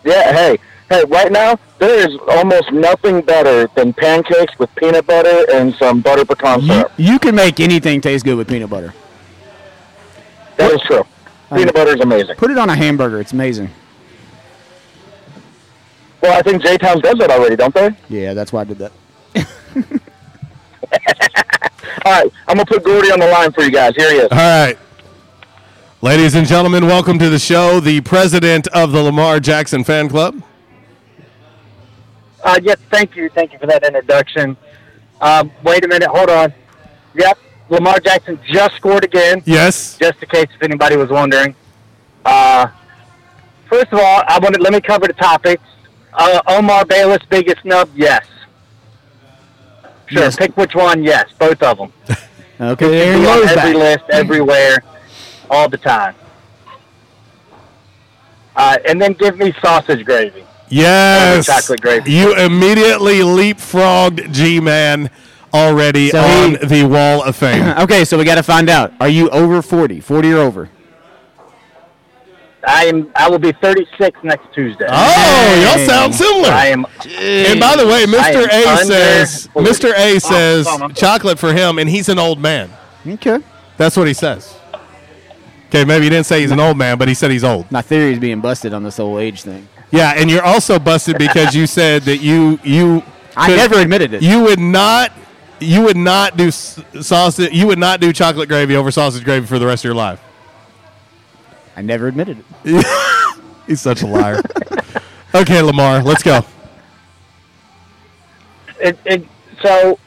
S30: Yeah, hey, hey, right now there is almost nothing better than pancakes with peanut butter and some butter pecan
S10: you,
S30: syrup.
S10: you can make anything taste good with peanut butter.
S30: That is true. Peanut butter is amazing.
S10: Put it on a hamburger. It's amazing.
S30: Well, I think J Towns does that already, don't they?
S10: Yeah, that's why I did that.
S30: All right, I'm gonna put Gordy on the line for you guys. Here he is.
S1: All right. Ladies and gentlemen, welcome to the show. The president of the Lamar Jackson Fan Club.
S31: Uh, yes, thank you. Thank you for that introduction. Um, wait a minute. Hold on. Yep. Lamar Jackson just scored again.
S1: Yes.
S31: Just in case if anybody was wondering. Uh, first of all, I wanted, let me cover the topics. Uh, Omar Bayless, biggest snub? Yes. Sure.
S10: Yes.
S31: Pick which one? Yes. Both of them.
S10: Okay,
S31: Be
S10: Aaron
S31: on every
S10: back.
S31: list, everywhere, all the time. Uh, and then give me sausage gravy.
S1: Yes.
S31: chocolate gravy.
S1: You immediately leapfrogged G Man already
S10: So
S1: on
S10: he-
S1: the wall of fame.
S10: okay, so we got to find out. Are you over 40? 40 or over?
S31: I am. I will be 36 next Tuesday.
S1: Oh, y'all sound similar.
S31: I am.
S1: And by the way,
S31: I
S1: Mr.
S31: am
S1: A
S31: under
S1: says
S31: 40.
S1: Mr. A
S31: Oh,
S1: says
S31: hold on.
S1: chocolate for him, and he's an old man.
S10: Okay.
S1: That's what he says. Okay, maybe he didn't say he's an old man, but he said he's old.
S10: My theory is being busted on this whole age thing.
S1: Yeah, and you're also busted because you said that you you.
S10: I
S1: could-
S10: never admitted it.
S1: You would not. You would not do sausage. You would not do chocolate gravy over sausage gravy for the rest of your life.
S10: I never admitted it.
S1: He's such a liar. okay, Lamar, let's go.
S31: It, it, so,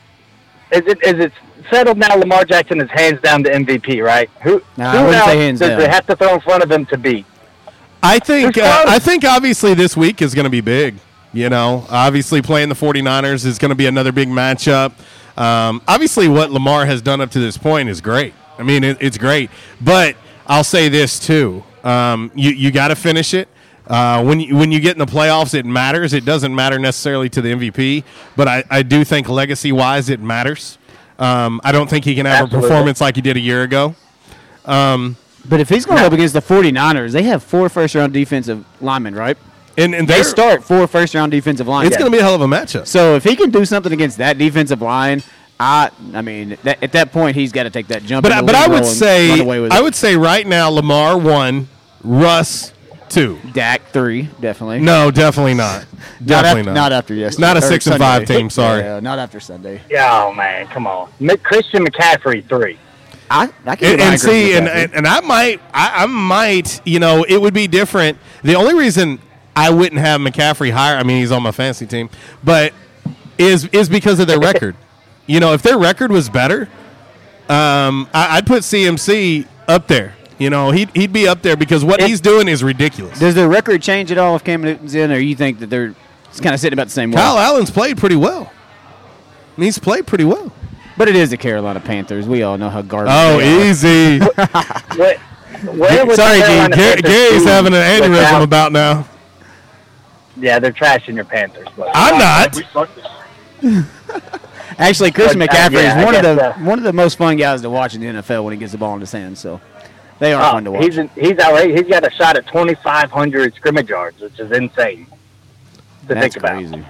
S31: is it is it settled now? Lamar Jackson is hands down the MVP, right? Who
S10: Nah, I
S31: who
S10: wouldn't
S31: else
S10: say hands
S31: does
S10: down.
S31: they have to throw in front of him to beat?
S1: I think uh. I think obviously this week is going to be big. You know, obviously playing the 49ers is going to be another big matchup. Um, obviously, what Lamar has done up to this point is great. I mean, it, it's great. But I'll say this too: um, you you got to finish it. Uh, when you, when you get in the playoffs, it matters. It doesn't matter necessarily to the MVP, but I, I do think legacy wise, it matters. Um, I don't think he can have
S31: Absolutely.
S1: a performance like he did a year ago. Um,
S10: But if he's going up against the 49ers, they have four first round defensive linemen, right?
S1: and and
S10: They start four first round defensive linemen.
S1: It's going to be a hell of a matchup.
S10: So if he can do something against that defensive line, I I mean, that, at that point he's got to take that jump.
S1: But I, but I would say
S10: away with
S1: I
S10: it.
S1: would say right now Lamar one, Russ two.
S10: Dak three definitely.
S1: No, definitely not.
S10: not
S1: Definitely
S10: after,
S1: not.
S10: not after yesterday.
S1: Not a
S10: or
S1: six and five team. Sorry.
S10: Yeah, not after Sunday.
S31: Yeah, oh man, come on, Christian McCaffrey three.
S10: I, I can
S1: And, and see, and, and and I might, I, I might, you know, it would be different. The only reason I wouldn't have McCaffrey higher, I mean, he's on my fantasy team, but is is because of their record. You know, if their record was better, um, I, I'd put CMC up there. You know, he'd, he'd be up there because what he's doing is ridiculous.
S10: Does the record change at all if Cam Newton's in, or you think that they're it's kind of sitting about the same way?
S1: Kyle Allen's played pretty well. He's played pretty well.
S10: But it is the Carolina Panthers. We all know how garbage.
S1: Oh,
S10: they are.
S1: easy.
S31: What,
S1: Sorry,
S31: the
S1: G.
S31: Carolina
S1: Gar-
S31: Panthers
S1: Gary's having an aneurysm
S31: without-
S1: about now.
S31: Yeah, they're trashing your Panthers. But
S1: I'm not.
S10: Actually, Chris
S31: But, uh,
S10: McCaffrey
S31: yeah, I
S10: is one of
S31: guess,
S10: the
S31: uh,
S10: one of the most fun guys to watch in the NFL when he gets the ball in his hands. So they are
S31: Oh,
S10: fun to watch.
S31: He's he's outrageous. He's got a shot at 2,500 scrimmage yards, which is insane to
S10: That's
S31: think about.
S10: crazy.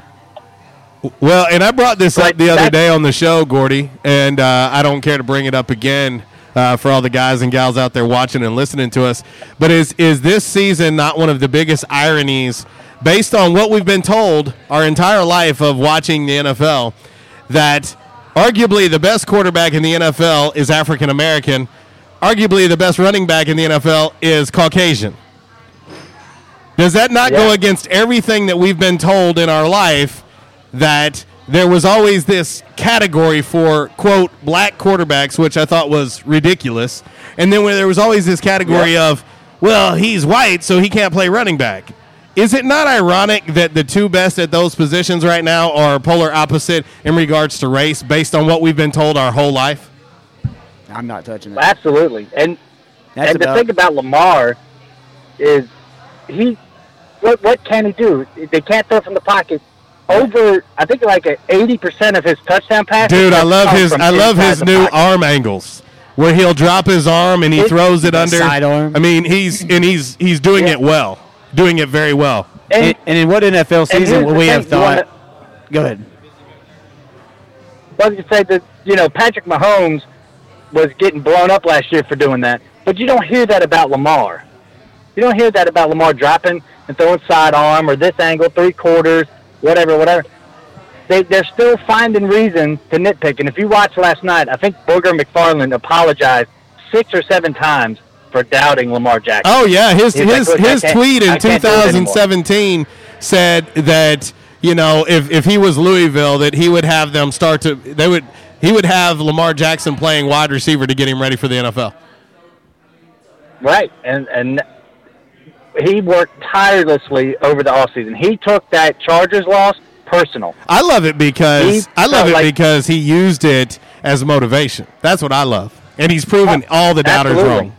S1: Well, and I brought this up the other day on the show, Gordy, and uh, I don't care to bring it up again uh, for all the guys and gals out there watching and listening to us. But is is this season not one of the biggest ironies, based on what we've been told our entire life of watching the NFL, that arguably the best quarterback in the NFL is African American, arguably the best running back in the NFL is Caucasian. Does that not go against everything that we've been told in our life that there was always this category for quote black quarterbacks, which I thought was ridiculous, and then when there was always this category of well he's white so he can't play running back. Is it not ironic that the two best at those positions right now are polar opposite in regards to race, based on what we've been told our whole life?
S10: I'm not touching it.
S31: Absolutely. And
S10: That's
S31: and the thing about Lamar is he what what can he do? They can't throw from the pocket. Over, I think like a eighty percent of his touchdown passes.
S1: Dude, I love his I love his new
S31: pocket.
S1: arm angles where he'll drop his arm and he
S31: It-
S1: throws it under.
S10: Sidearm.
S1: I mean, he's and he's he's doing it well, doing it very well.
S10: And, and in what NFL season
S31: here's
S10: would we have
S31: thing, you wanna-
S10: thought? Go ahead.
S31: Well, you say that you know Patrick Mahomes was getting blown up last year for doing that, but you don't hear that about Lamar. You don't hear that about Lamar dropping and throwing sidearm or this angle, three quarters, whatever, whatever. They they're still finding reason to nitpick. And if you watched last night, I think Booger McFarland apologized six or seven times for doubting Lamar Jackson.
S1: Oh yeah, his
S31: He's like,
S1: his
S31: "Look,
S1: his tweet in
S31: I can't do it anymore."
S1: 2017 said that you know if if he was Louisville that he would have them start to they would he would have Lamar Jackson playing wide receiver to get him ready for the NFL.
S31: Right, and and he worked tirelessly over the offseason. He took that Chargers loss personal.
S1: I love it because
S31: He
S1: I love it
S31: like-
S1: because he used it as motivation. That's what I love, and he's proven all the doubters
S31: Absolutely.
S1: wrong.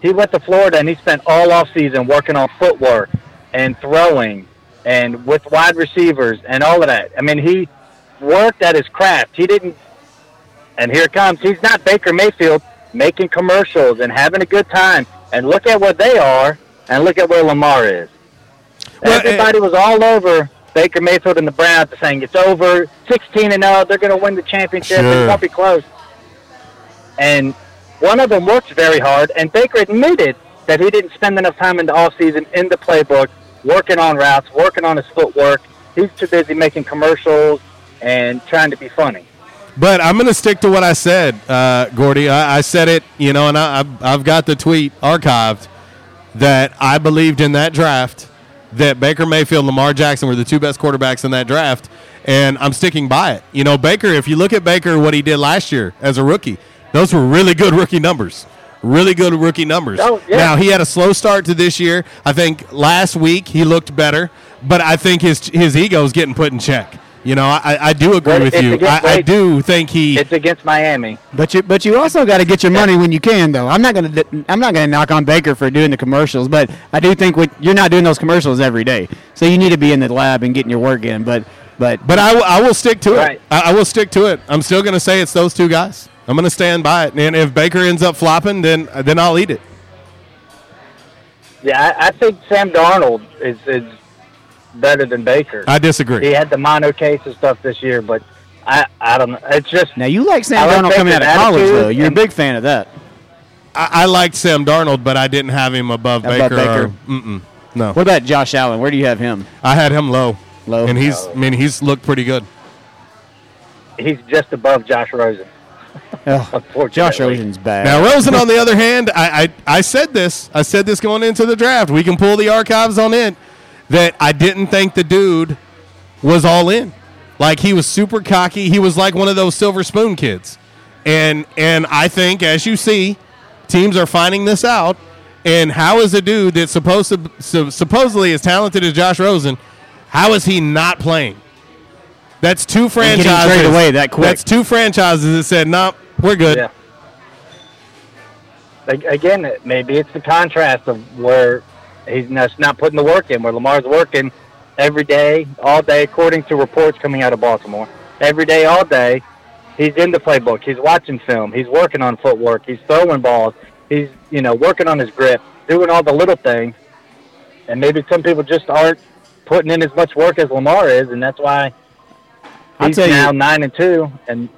S31: He went to Florida and he spent all off season working on footwork and throwing and with wide receivers and all of that. I mean, he worked at his craft. He didn't. And here it comes. He's not Baker Mayfield making commercials and having a good time. And look at what they are, and look at where Lamar is.
S1: Well,
S31: Everybody eh, was all over Baker Mayfield and the Browns saying it's over, 16 and 0, they're going to win the championship.
S1: Sure.
S31: It won't be close. And one of them worked very hard, and Baker admitted that he didn't spend enough time in the offseason in the playbook, working on routes, working on his footwork. He's too busy making commercials and trying to be funny.
S1: But I'm going to stick to what I said, uh, Gordy. I, I said it, you know, and I, I've, I've got the tweet archived that I believed in that draft that Baker Mayfield and Lamar Jackson were the two best quarterbacks in that draft, and I'm sticking by it. You know, Baker, if you look at Baker, what he did last year as a rookie, those were really good rookie numbers. Really good rookie numbers.
S31: Oh, yeah.
S1: Now, he had a slow start to this year. I think last week he looked better, but I think his, his ego is getting put in check. You know, I, I do agree
S31: But
S1: with you.
S31: against-
S1: I, I do think he.
S31: It's against Miami.
S10: But you, but you also got to get your money when you can, though. I'm not gonna, I'm not gonna knock on Baker for doing the commercials, but I do think what, you're not doing those commercials every day, so you need to be in the lab and getting your work in. But, but,
S1: But I, will- I will stick to
S31: Right.
S1: it. I, I will stick to it. I'm still going to say it's those two guys. I'm going to stand by it. And if Baker ends up flopping, then then I'll eat it.
S31: Yeah, I, I think Sam Darnold is, is better than Baker.
S1: I disagree.
S31: He had the mono case and stuff this year, but I, I don't know. It's just
S10: now you like Sam
S31: I like
S10: Darnold coming out of college, though. You're a big fan of that.
S1: I, I liked Sam Darnold, but I didn't have him above,
S10: Above
S1: Baker.
S10: Baker.
S1: Or, mm-mm, no,
S10: What about Josh Allen? Where do you have him?
S1: I had him low.
S10: Low.
S1: and he's. I mean, he's looked pretty good.
S31: he's just above Josh Rosen.
S10: Oh, Josh Rosen's bad.
S1: Now Rosen, on the other hand, I, I I said this. I said this going into the draft. We can pull the archives on it. That I didn't think the dude was all in. Like he was super cocky. He was like one of those silver spoon kids. And and I think, as you see, teams are finding this out. And how is a dude that's supposed to so, supposedly as talented as Josh Rosen, how is he not playing? That's two franchises.
S10: traded away that quick.
S1: That's two franchises that said, "Nope, we're good."
S31: Yeah. Again, maybe it's the contrast of where he's not, not putting the work in, where Lamar's working every day, all day, according to reports coming out of Baltimore. Every day, all day, he's in the playbook. He's watching film. He's working on footwork. He's throwing balls. He's you know working on his grip, doing all the little things. And maybe some people just aren't putting in as much work as Lamar is, and that's why he's
S10: tell you-
S31: now nine and two. And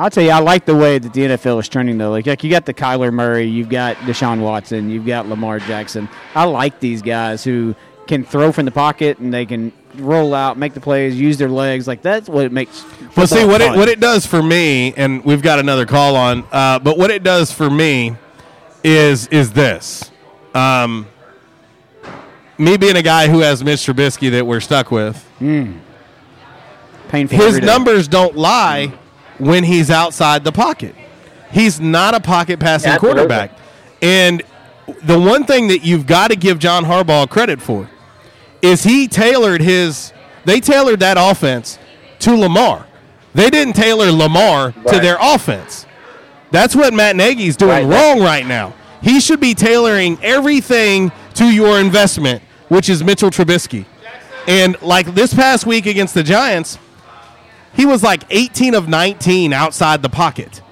S10: I'll tell you, I like the way that the NFL is trending though. Like, like you got the Kyler Murray, you've got Deshaun Watson, you've got Lamar Jackson. I like these guys who can throw from the pocket and they can roll out, make the plays, use their legs. Like that's what it makes.
S1: Well, see what it what it does for me, and we've got another call on. Uh, but what it does for me is is this: um, me being a guy who has Mitch Trubisky that we're stuck with.
S10: Painful.
S1: His numbers don't lie when he's outside the pocket. He's not a pocket passing
S31: absolutely.
S1: quarterback. And the one thing that you've got to give John Harbaugh credit for is he tailored his they tailored that offense to Lamar. They didn't tailor Lamar to their offense. That's what Matt Nagy's doing
S31: Right.
S1: wrong right now. He should be tailoring everything to your investment, which is Mitchell Trubisky. And like this past week against the Giants, he was like 18 of 19 outside the pocket.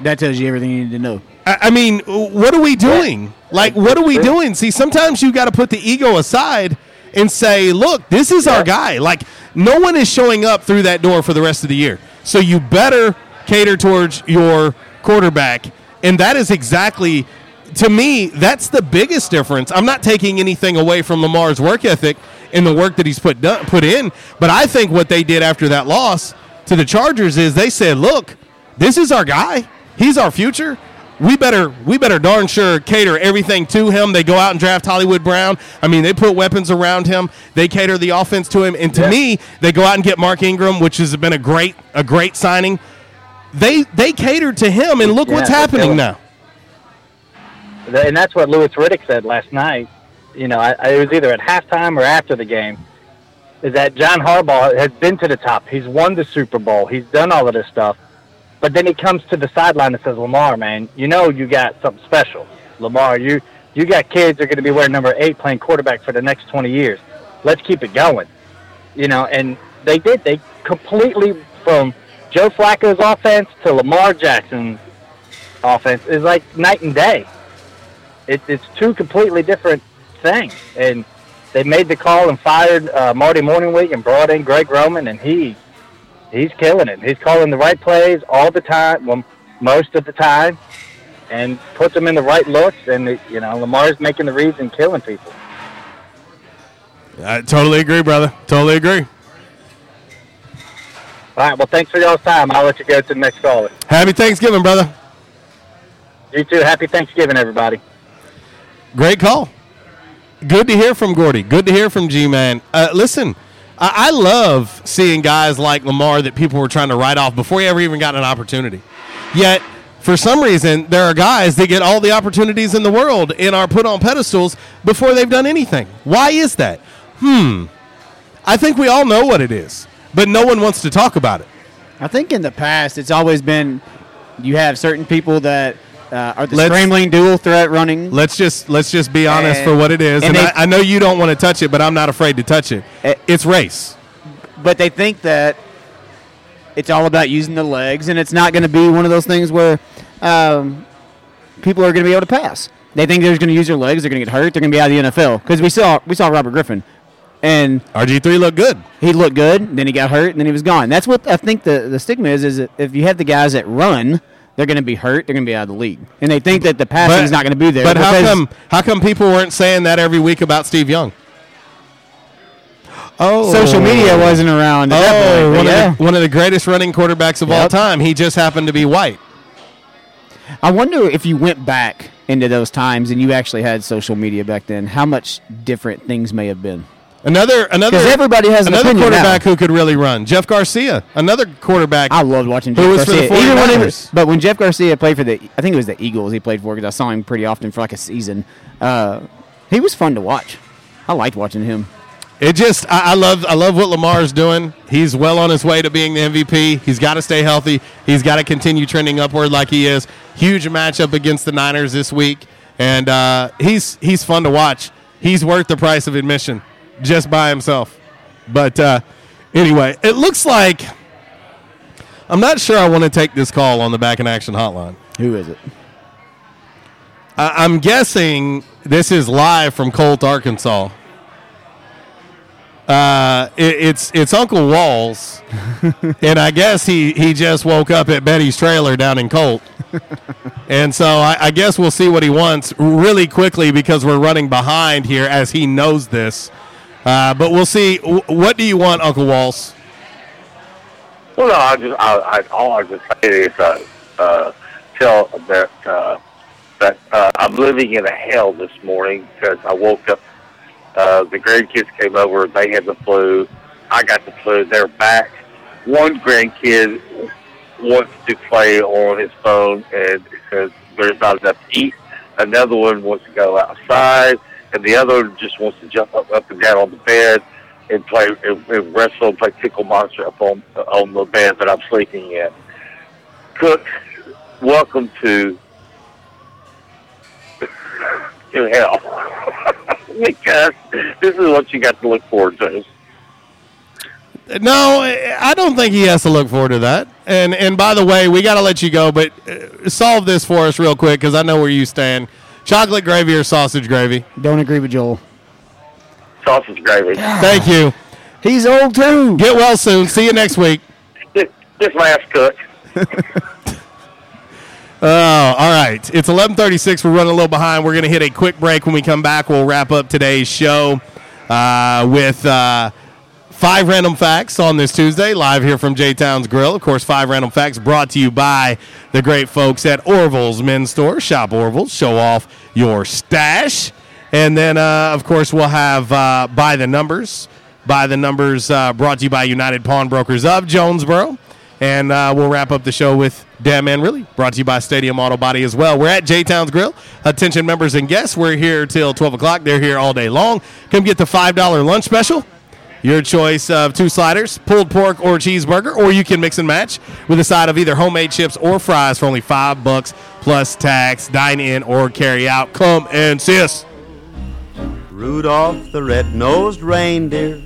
S10: That tells you everything you need to know.
S1: I, I mean, what are we doing? Like, what are we doing? See, sometimes you got to put the ego aside and say, look, this is our guy. Like, no one is showing up through that door for the rest of the year. So you better cater towards your quarterback. And that is exactly, to me, that's the biggest difference. I'm not taking anything away from Lamar's work ethic and the work that he's put, done, put in. But I think what they did after that loss to the Chargers is they said, look, this is our guy. He's our future. We better we better darn sure cater everything to him. They go out and draft Hollywood Brown. I mean, they put weapons around him. They cater the offense to him. And to me, they go out and get Mark Ingram, which has been a great a great signing. They they catered to him, and look
S31: Yeah,
S1: what's happening now.
S31: And that's what Louis Riddick said last night. You know, I, I, it was either at halftime or after the game. Is that John Harbaugh has been to the top? He's won the Super Bowl. He's done all of this stuff, but then he comes to the sideline and says, "Lamar, man, you know you got something special. Lamar, you you got kids that are going to be wearing number eight playing quarterback for the next 20 years. Let's keep it going." You know, and they did. They completely from Joe Flacco's offense to Lamar Jackson's offense is like night and day it, it's two completely different things. And they made the call and fired uh, Marty Mornhinweg and brought in Greg Roman, and he he's killing it. He's calling the right plays all the time, well, most of the time, and puts them in the right looks. And it, you know, Lamar's making the reads and killing people.
S1: I totally agree, brother. Totally agree.
S31: All right. Well, thanks for y'all's time. I'll let you go to the next caller.
S1: Happy Thanksgiving, brother.
S31: You too. Happy Thanksgiving, everybody.
S1: Great call. Good to hear from Gordy. Good to hear from G Man. Uh, listen, I-, I love seeing guys like Lamar that people were trying to write off before he ever even got an opportunity. Yet, for some reason, there are guys that get all the opportunities in the world and are put on pedestals before they've done anything. Why is that? Hmm. I think we all know what it is, but no one wants to talk about it.
S10: I think in the past it's always been you have certain people that uh, are the
S1: Let's-
S10: scrambling dual threat running.
S1: Let's just let's just be honest
S10: And-
S1: for what it is.
S10: and
S1: And,
S10: they-
S1: I, I know you don't want to touch it, but I'm not afraid to touch it. It's race.
S10: but they think that it's all about using the legs, and it's not going to be one of those things where um, people are going to be able to pass. They think they're just going to use their legs. They're going to get hurt. They're going to be out of the NFL because we saw we saw Robert Griffin, and
S1: RG three looked good.
S10: He looked good. Then he got hurt, and then he was gone. That's what I think the the stigma is. Is if you have the guys that run, they're going to be hurt. They're going to be out of the league, and they think that the passing is not going to be there.
S1: But how come how come people weren't saying that every week about Steve Young? Oh,
S10: Social media wasn't around
S1: Oh, one,
S10: yeah.
S1: of the, one of the greatest running quarterbacks of all time. He just happened to be white.
S10: I wonder if you went back into those times and you actually had social media back then, how much different things may have been.
S1: Another another
S10: everybody has an
S1: another
S10: opinion now.
S1: quarterback who could really run. Jeff Garcia, another quarterback.
S10: I loved watching
S1: who
S10: Jeff
S1: was
S10: Garcia.
S1: for the
S10: Even when was, but when Jeff Garcia played for the, I think it was the Eagles he played for because I saw him pretty often for like a season. Uh, he was fun to watch. I liked watching him.
S1: It just I, I love I love what Lamar's doing. He's well on his way to being the MVP. He's got to stay healthy. He's got to continue trending upward like he is. Huge matchup against the Niners this week, and uh, he's he's fun to watch. He's worth the price of admission just by himself. But uh, anyway, it looks like I'm not sure I want to take this call on the back in action hotline.
S10: Who is it?
S1: I, I'm guessing this is live from Colt, Arkansas. Uh, it, it's it's Uncle Walls, and I guess he he just woke up at Betty's trailer down in Colt, and so I, I guess we'll see what he wants really quickly because we're running behind here as he knows this. Uh, but we'll see. W- What do you want, Uncle Walls?
S32: Well, no, I just, I, I, all I just say is, uh, uh, tell that, uh, that, uh, I'm living in a hell this morning because I woke up, uh, the grandkids came over, they had the flu, I got the flu, they're back. One grandkid wants to play on his phone and says there's not enough to eat. Another one wants to go outside, and the other just wants to jump up, up and down on the bed and play and, and wrestle and play tickle monster up on on the bed that I'm sleeping in. Cook, welcome to to hell because this is what you got to look forward to.
S1: No, I don't think he has to look forward to that. And and by the way, we got to let you go, but uh, solve this for us real quick because I know where you stand. Chocolate gravy or sausage gravy?
S10: Don't agree with Joel.
S32: Sausage gravy.
S1: Thank you.
S10: He's old too.
S1: Get well soon. See you next week.
S32: This, this last cook.
S1: Oh, all right. It's 11:36. We're running a little behind. We're going to hit a quick break. When we come back, we'll wrap up today's show uh, with uh, five random facts on this Tuesday, live here from J Town's Grill. Of course, five random facts brought to you by the great folks at Orville's Men's Store. Shop Orville's, show off your stash, and then uh, of course we'll have uh, by the numbers. By the numbers, uh, brought to you by United Pawnbrokers of Jonesboro. And uh, we'll wrap up the show with Damn Man Really, brought to you by Stadium Auto Body as well. We're at J Town's Grill. Attention members and guests, we're here till 12 o'clock. They're here all day long. Come get the $5 lunch special. Your choice of two sliders, pulled pork or cheeseburger, or you can mix and match with a side of either homemade chips or fries for only five bucks plus tax. Dine in or carry out. Come and see us.
S33: Rudolph the red-nosed reindeer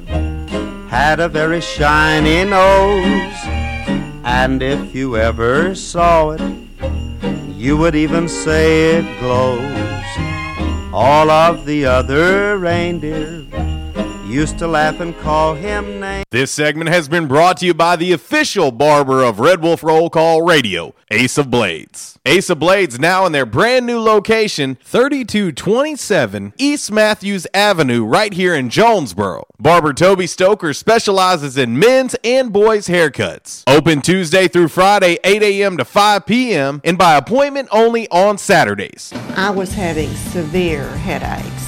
S33: had a very shiny nose, and if you ever saw it, you would even say it glows. All of the other reindeer used to laugh and call him names.
S14: This segment has been brought to you by the official barber of Red Wolf Roll Call Radio, Ace of Blades. Ace of Blades now in their brand new location, 3227 East Matthews Avenue, right here in Jonesboro. Barber Toby Stoker specializes in men's and boys' haircuts. Open Tuesday through Friday, 8 a.m. to 5 p.m., and by appointment only on Saturdays.
S34: I was having severe headaches.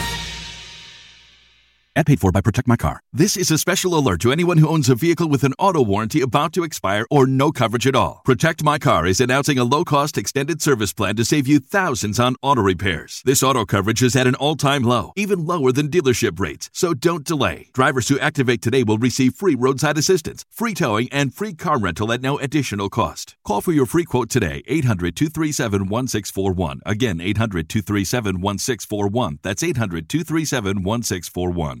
S35: And paid for by Protect My Car. This is a special alert to anyone who owns a vehicle with an auto warranty about to expire or no coverage at all. Protect My Car is announcing a low cost extended service plan to save you thousands on auto repairs. This auto coverage is at an all time low, even lower than dealership rates. So don't delay. Drivers who activate today will receive free roadside assistance, free towing, and free car rental at no additional cost. Call for your free quote today, 800 237 1641. Again, 800 237 1641. That's 800 237 1641.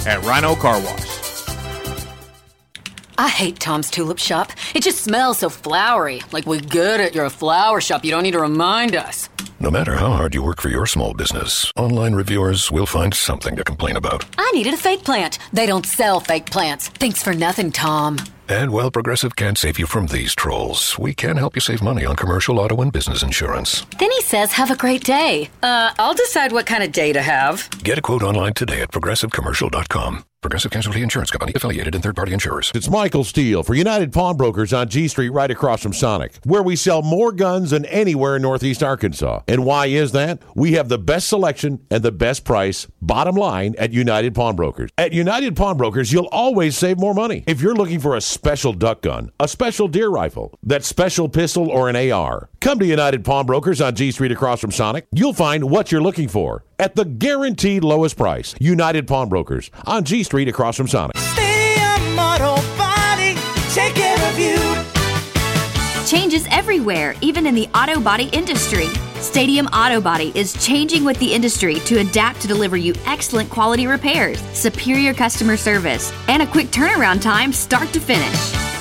S14: at Rhino Car Wash.
S36: I hate Tom's Tulip Shop. It just smells so flowery. Like we're good at your flower shop. You don't need to remind us.
S37: No matter how hard you work for your small business, online reviewers will find something to complain about.
S36: I needed a fake plant. They don't sell fake plants. Thanks for nothing, Tom.
S37: And while Progressive can't save you from these trolls, we can help you save money on commercial auto and business insurance.
S36: Then he says, have a great day. Uh, I'll decide what kind of day to have.
S37: Get a quote online today at progressivecommercial.com. Progressive Casualty Insurance Company, affiliated and third party insurers.
S38: It's Michael Steele for United Pawnbrokers on G Street, right across from Sonic, where we sell more guns than anywhere in Northeast Arkansas. And why is that? We have the best selection and the best price, bottom line, at United Pawnbrokers. At United Pawnbrokers, you'll always save more money. If you're looking for a special duck gun, a special deer rifle, that special pistol, or an AR, come to United Pawnbrokers on G Street across from Sonic. You'll find what you're looking for at the guaranteed lowest price. United Pawnbrokers on G Street across from Sonic.
S39: Auto Body, take care of you.
S40: Changes everywhere, even in the auto body industry.
S41: Stadium Auto Body is changing with the industry to adapt to deliver you excellent quality repairs, superior customer service, and a quick turnaround time start to finish.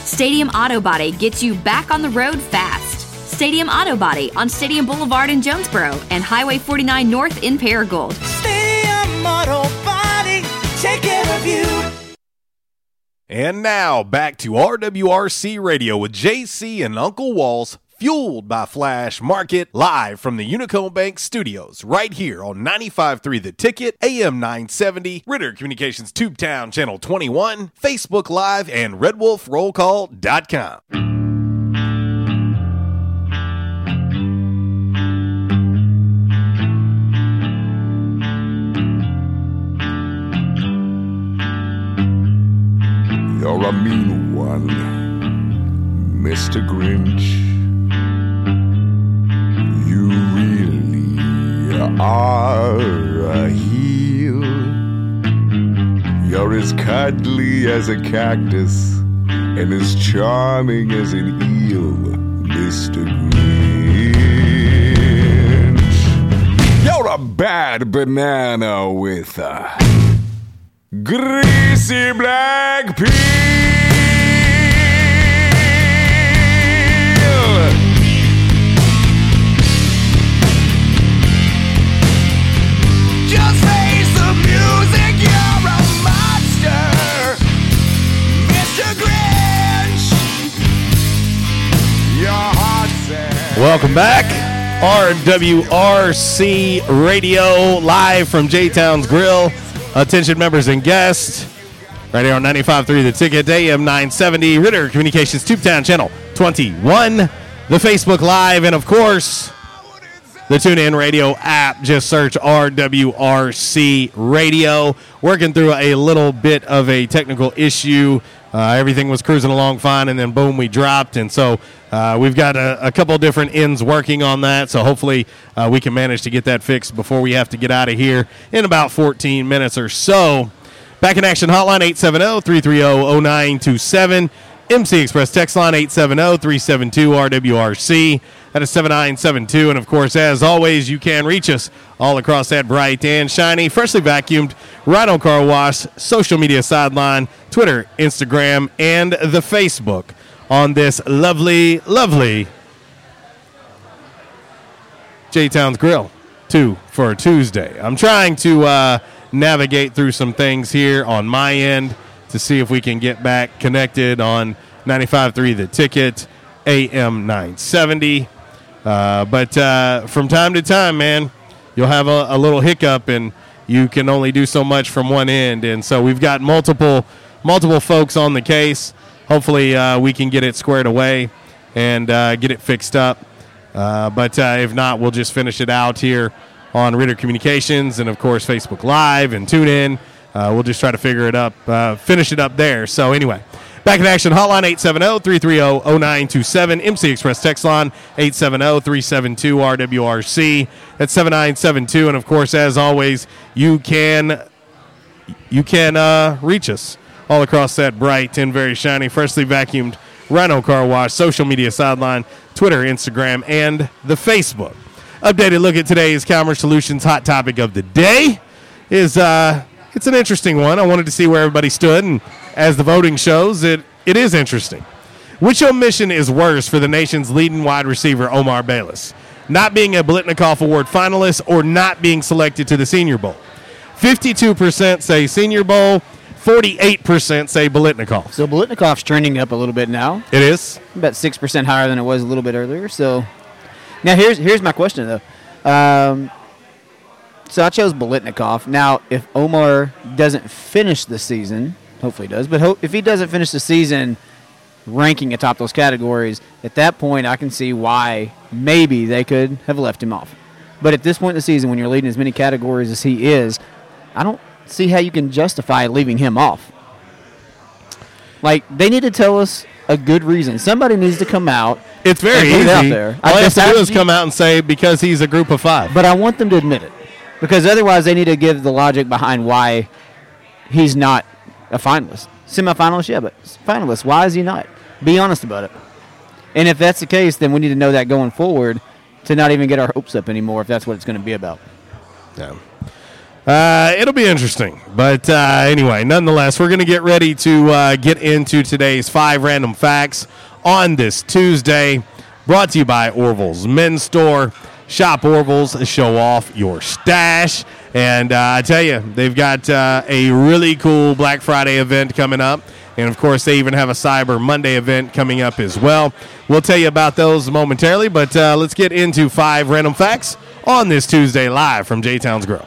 S41: Stadium Auto Body gets you back on the road fast. Stadium Auto Body on Stadium Boulevard in Jonesboro and Highway 49 North in Paragould.
S39: Stadium Auto Body, take care of you.
S1: And now back to RWRC Radio with JC and Uncle Walls, fueled by Flash Market, live from the Unico Bank Studios, right here on 95.3 The Ticket, AM 970, Ritter Communications Tubetown Channel 21, Facebook Live, and RedWolfRollCall.com.
S42: You're a mean one, Mr. Grinch. You really are a heel. You're as cuddly as a cactus and as charming as an eel, Mr. Grinch. You're a bad banana with a greasy black peel.
S1: Welcome back. RWRC Radio, live from J Town's Grill. Attention members and guests. Right here on 95.3 The Ticket, AM 970, Ritter Communications Tubetown Channel 21, the Facebook Live, and of course, the TuneIn Radio app. Just search RWRC Radio. Working through a little bit of a technical issue. Uh, everything was cruising along fine, and then boom, we dropped. And so uh, we've got a, a couple different ends working on that. So hopefully uh, we can manage to get that fixed before we have to get out of here in about 14 minutes or so. Back in action hotline 870 330 0927. MC Express text line 870-372-RWRC. That is 7972. And of course, as always, you can reach us all across that bright and shiny, freshly vacuumed Rhino Car Wash social media sideline, Twitter, Instagram, and the Facebook on this lovely, lovely J Town's Grill. Two for Tuesday. I'm trying to uh, navigate through some things here on my end to see if we can get back connected on 95.3 The Ticket, AM 970. Uh, but uh, from time to time, man, you'll have a, a little hiccup and you can only do so much from one end. And so we've got multiple multiple folks on the case. Hopefully, uh, we can get it squared away and uh, get it fixed up. Uh, but uh, if not, we'll just finish it out here on Ritter Communications and, of course, Facebook Live and TuneIn. Uh, we'll just try to figure it up, finish it up there. So, anyway, back in action, hotline 870 330 0927, MC Express text line 870 372 RWRC. That's 7972. And, of course, as always, you can you can uh, reach us all across that bright and very shiny, freshly vacuumed Rhino Car Wash social media sideline, Twitter, Instagram, and the Facebook. Updated look at today's Calmer Solutions hot topic of the day is uh, it's an interesting one. I wanted to see where everybody stood, and as the voting shows, it it is interesting. Which omission is worse for the nation's leading wide receiver Omar Bayless? Not being a Biletnikoff Award finalist or not being selected to the Senior Bowl? 52% say Senior Bowl, 48% say Biletnikoff.
S10: So Biletnikoff's trending up a little bit now.
S1: It is
S10: about six percent higher than it was a little bit earlier. So now here's here's my question though. Um, so I chose Biletnikoff. Now, if Omar doesn't finish the season, hopefully he does, but ho- if he doesn't finish the season ranking atop those categories, at that point I can see why maybe they could have left him off. But at this point in the season, when you're leading as many categories as he is, I don't see how you can justify leaving him off. Like they need to tell us a good reason. Somebody needs to come out.
S1: It's very easy.
S10: it out there.
S1: All I have to do is come out and say because he's a group of five.
S10: But I want them to admit it because otherwise they need to give the logic behind why he's not a finalist. Semifinalist, yeah, but finalist. Why is he not? Be honest about it. And if that's the case, then we need to know that going forward. to not even get our hopes up anymore if that's what it's going to be about.
S1: Yeah. Uh, it'll be interesting. But uh, anyway, nonetheless, we're going to get ready to uh, get into today's five random facts on this Tuesday. Brought to you by Orville's Men's Store. Shop Orville's, show off your stash. And uh, I tell you, they've got uh, a really cool Black Friday event coming up. And of course, they even have a Cyber Monday event coming up as well. We'll tell you about those momentarily, but uh, let's get into five random facts on this Tuesday live from J Town's Grill.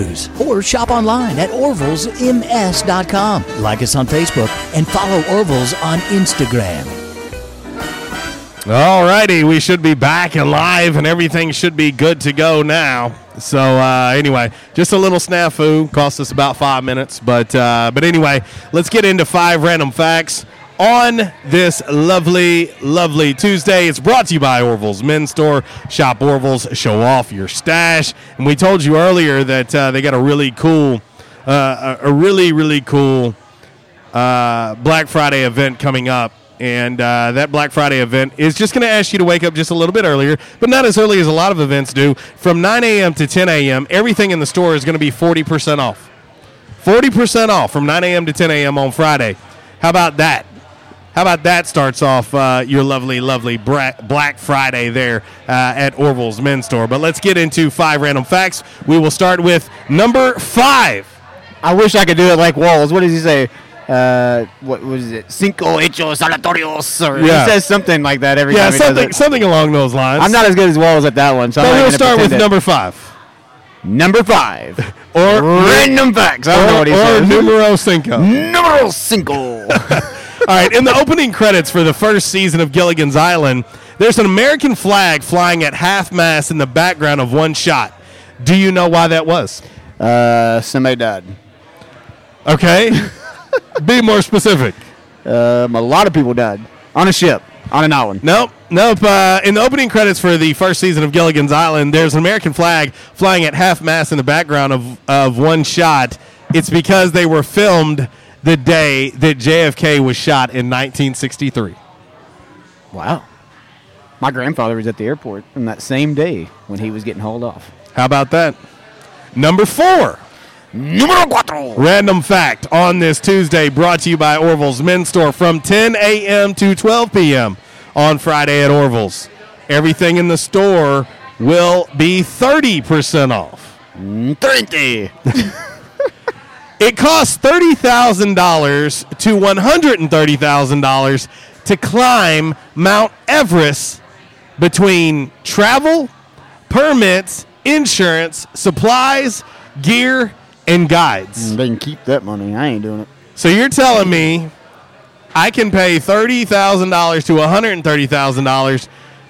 S43: Blues. Or shop online at orvillesms.com. Like us on Facebook and follow Orville's on Instagram.
S1: All righty, we should be back and live, and everything should be good to go now. So uh, anyway, just a little snafu cost us about five minutes, but uh, but anyway, let's get into five random facts on this lovely, lovely Tuesday. It's brought to you by Orville's Men's Store. Shop Orville's, show off your stash. And we told you earlier that uh, they got a really cool, uh, a really really cool uh, Black Friday event coming up. And uh, that Black Friday event is just going to ask you to wake up just a little bit earlier, but not as early as a lot of events do. From 9 a.m. to 10 a.m., everything in the store is going to be 40% off. 40% off from 9 a.m. to 10 a.m. on Friday. How about that? How about that starts off uh, your lovely, lovely Black Friday there uh, at Orville's Men's Store? But let's get into five random facts. We will start with number five.
S10: I wish I could do it like Walls. What does he say? Uh, what was it? Cinco hechos aleatorios. Or
S1: Yeah.
S10: He says something like that every
S1: Yeah,
S10: time does
S1: something something along those lines.
S10: I'm not as good as Walls at that one, so
S1: But we'll start with
S10: it.
S1: number five.
S10: Number five.
S1: or
S10: random facts. I don't know what he
S1: or
S10: says.
S1: numero cinco.
S10: Numero cinco.
S1: All right, in the opening credits for the first season of Gilligan's Island, there's an American flag flying at half mast in the background of one shot. Do you know why that was?
S10: Uh, somebody died.
S1: Okay. Be more specific.
S10: Um, a lot of people died on a ship on an island.
S1: Nope, nope. Uh, in the opening credits for the first season of Gilligan's Island, there's an American flag flying at half mast in the background of, of one shot. It's because they were filmed the day that JFK was shot in 1963.
S10: Wow. My grandfather was at the airport on that same day when he was getting hauled off.
S1: How about that? Number four.
S10: Numero cuatro.
S1: Random fact on this Tuesday brought to you by Orville's Men's Store from 10 a.m. to 12 p.m. on Friday at Orville's. Everything in the store will be 30% off.
S10: Mm, 30.
S1: It costs $30,000 to $130,000 to climb Mount Everest between travel, permits, insurance, supplies, gear, and guides.
S10: They can keep that money. I ain't doing it.
S1: So you're telling me I can pay $30,000 to $130,000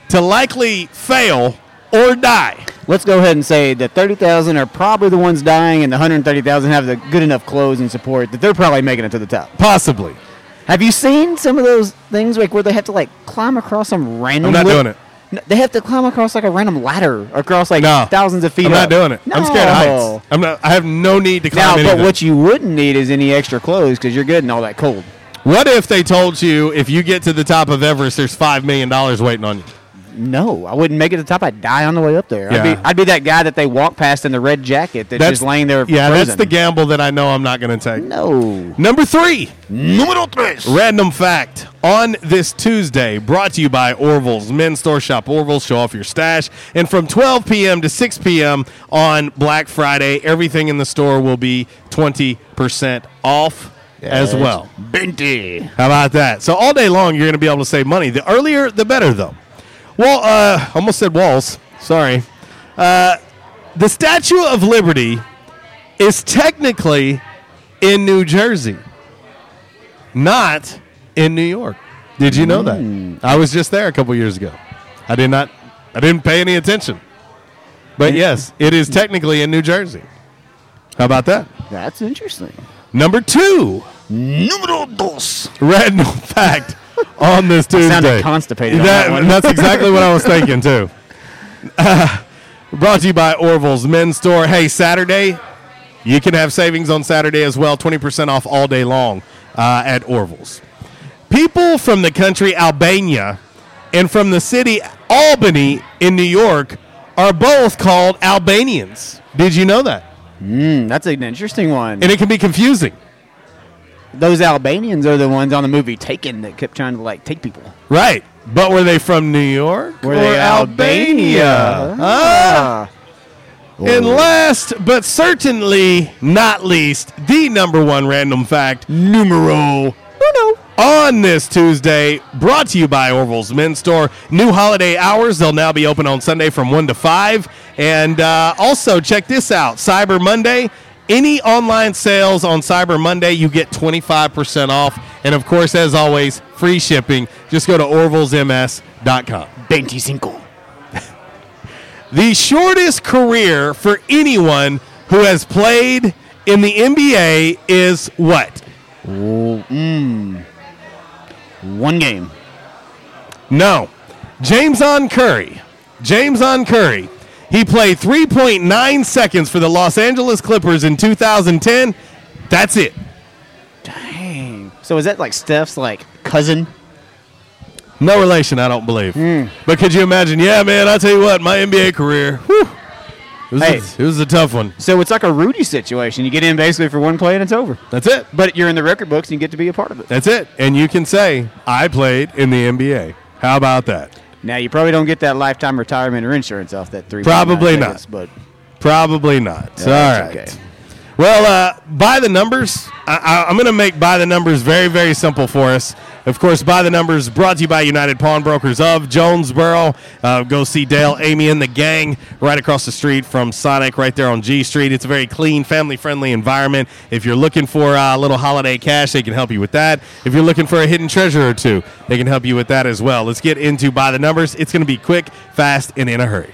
S1: to likely fail or die?
S10: Let's go ahead and say that 30,000 are probably the ones dying and the 130,000 have the good enough clothes and support that they're probably making it to the top.
S1: Possibly.
S10: Have you seen some of those things like where they have to like climb across some random
S1: I'm not
S10: li-
S1: doing it.
S10: No, they have to climb across like a random ladder across like
S1: No.
S10: thousands of feet
S1: I'm not
S10: up.
S1: doing it. I'm scared of heights. I'm not, I have no need to climb
S10: Now, but
S1: anything.
S10: what you wouldn't need is any extra clothes because you're good in all that cold.
S1: What if they told you if you get to the top of Everest, there's $5 million waiting on you?
S10: No, I wouldn't make it to the top. I'd die on the way up there. I'd,
S1: Yeah.
S10: be, I'd be that guy that they walk past in the red jacket that's, just laying there.
S1: Yeah, that's the gamble that I know I'm not going to take.
S10: No.
S1: Number three.
S10: Numero tres.
S1: Random fact on this Tuesday, brought to you by Orville's Men's Store Shop. Orville's, show off your stash. And from 12 p.m. to 6 p.m. on Black Friday, everything in the store will be 20% off as well.
S10: Binti.
S1: How about that? So all day long, you're going to be able to save money. The earlier, the better, though. Well, uh, almost said walls. Sorry. Uh, the Statue of Liberty is technically in New Jersey, not in New York. Did you know that? I was just there a couple years ago. I did not. I didn't pay any attention. But yes, it is technically in New Jersey. How about that?
S10: That's interesting.
S1: Number two.
S10: Numero dos.
S1: Random fact on this Tuesday.
S10: sounded constipated on
S1: That-
S10: that.
S1: That's exactly what I was thinking too. Uh, brought to you by Orville's Men's Store. Hey, Saturday, you can have savings on Saturday as well. Twenty percent off all day long uh, at Orville's. People from the country Albania and from the city Albany in New York are both called Albanians. Did you know that?
S10: Mm, that's an interesting one.
S1: And it can be confusing.
S10: Those Albanians are the ones on the movie Taken that kept trying to like take people.
S1: Right. But were they from New York?
S10: Were
S1: or
S10: they
S1: Albania?
S10: Albania?
S1: Ah. And last but certainly not least, the number one random fact numero uno on this Tuesday, brought to you by Orville's Men's Store. New holiday hours. They'll now be open on Sunday from 1 to 5. And uh, also, check this out Cyber Monday. Any online sales on Cyber Monday, you get 25% off. And of course, as always, free shipping. Just go to orvillesms.com.
S10: 25.
S1: The shortest career for anyone who has played in the NBA is what?
S10: mm, one game.
S1: No. JamesOn Curry. JamesOn Curry. He played 3.9 seconds for the Los Angeles Clippers in 2010. That's it.
S10: Dang. So is that like Steph's like cousin?
S1: No relation, I don't believe. Hmm. But could you imagine? Yeah, man, I tell you what, my NBA career, whew, it, was
S10: Hey.
S1: a, it was a tough one.
S10: So it's like a Rudy situation. You get in basically for one play and it's over.
S1: That's it.
S10: But you're in the record books and you get to be a part of it.
S1: That's it. And you can say, I played in the NBA. How about that?
S10: Now you probably don't get that lifetime retirement or insurance off that three.
S1: Probably not.
S10: But
S1: Probably not. All right.
S10: okay.
S1: Well, uh, by the numbers, I, I'm going to make by the numbers very, very simple for us. Of course, by the numbers brought to you by United Pawnbrokers of Jonesboro. Uh, go see Dale, Amy, and the gang right across the street from Sonic, right there on G Street. It's a very clean, family-friendly environment. If you're looking for uh, a little holiday cash, they can help you with that. If you're looking for a hidden treasure or two, they can help you with that as well. Let's get into by the numbers. It's going to be quick, fast, and in a hurry.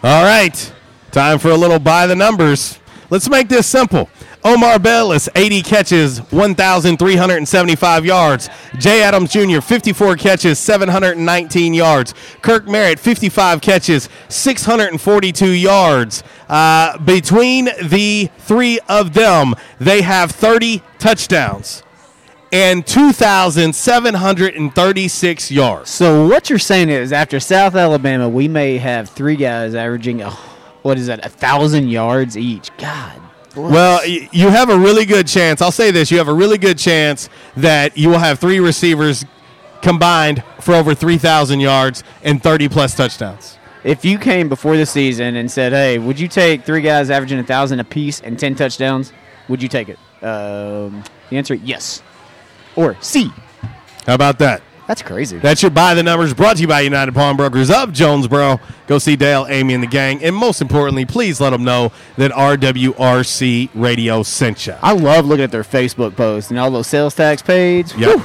S1: All right, time for a little by the numbers. Let's make this simple. Omar Bayless, 80 catches, 1,375 yards. Jay Adams Jr., 54 catches, 719 yards. Kirk Merritt, 55 catches, 642 yards. Uh, between the three of them, they have 30 touchdowns and 2,736 yards.
S10: So what you're saying is, after South Alabama, we may have three guys averaging a, what is that, a thousand yards each. God. bless.
S1: Well, you have a really good chance. I'll say this: you have a really good chance that you will have three receivers combined for over three thousand yards and thirty plus touchdowns.
S10: if you came before the season and said, "Hey, would you take three guys averaging a thousand apiece and ten touchdowns?" Would you take it? Um, the answer: yes, or C.
S1: How about that?
S10: That's crazy.
S1: That's your by the numbers brought to you by United Pawnbrokers of Jonesboro. Go see Dale, Amy, and the gang, and most importantly, please let them know that RWRC Radio sent you.
S10: I love looking at their Facebook posts and all those sales tax pages.
S1: Yep.
S10: Whew.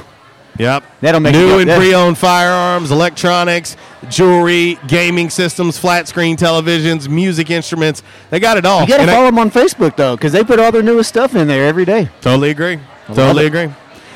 S1: Yep.
S10: That'll make
S1: new and pre-owned firearms, electronics, jewelry, gaming systems, flat screen televisions, music instruments. They got it all.
S10: You got to
S1: And I-
S10: follow them on Facebook though, because they put all their newest stuff in there every day.
S1: Totally agree. Totally agree.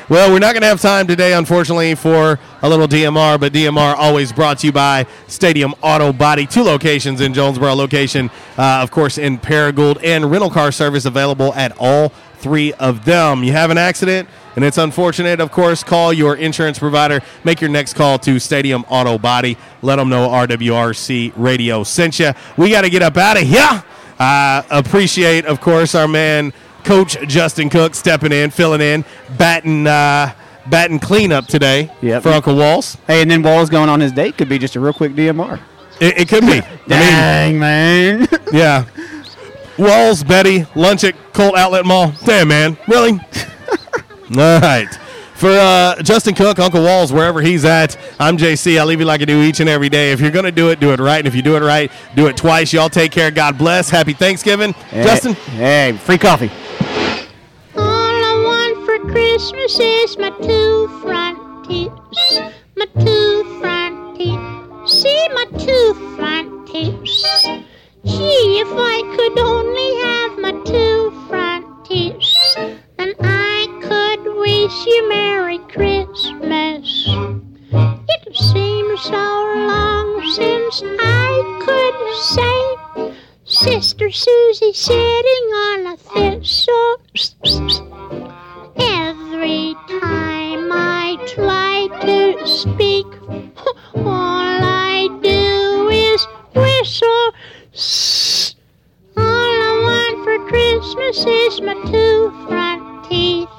S1: Well, we're not going to have time today, unfortunately, for a little DMR, but DMR always brought to you by Stadium Auto Body. Two locations in Jonesboro, location, uh, of course, in Paragould, and rental car service available at all three of them. You have an accident and it's unfortunate, of course, call your insurance provider. Make your next call to Stadium Auto Body. Let them know RWRC Radio sent you. We got to get up out of here. Uh, appreciate, of course, our man, Coach Justin Cook, stepping in, filling in, batting. Uh, batting cleanup today
S10: Yep.
S1: for Uncle Walls.
S10: Hey, and then Walls going on his date could be just a real quick DMR.
S1: It, it could be.
S10: Dang, man.
S1: Yeah. Walls, Betty, lunch at Colt Outlet Mall. Damn, man. Really? All right. For uh, Justin Cook, Uncle Walls, wherever he's at, I'm JC. I leave you like I do each and every day. If you're going to do it, do it right. And if you do it right, do it twice. Y'all take care. God bless. Happy Thanksgiving. Justin?
S10: Hey, free coffee.
S44: All I want for Christmas is my two front teeth. My two front teeth. See my two front teeth. Gee, if I could only have my two front teeth, then I could wish you Merry Christmas. It seems so long since I could say Sister Susie sitting on a thistle. Every time I try to speak, all I do is whistle. All I want for Christmas is my two front teeth.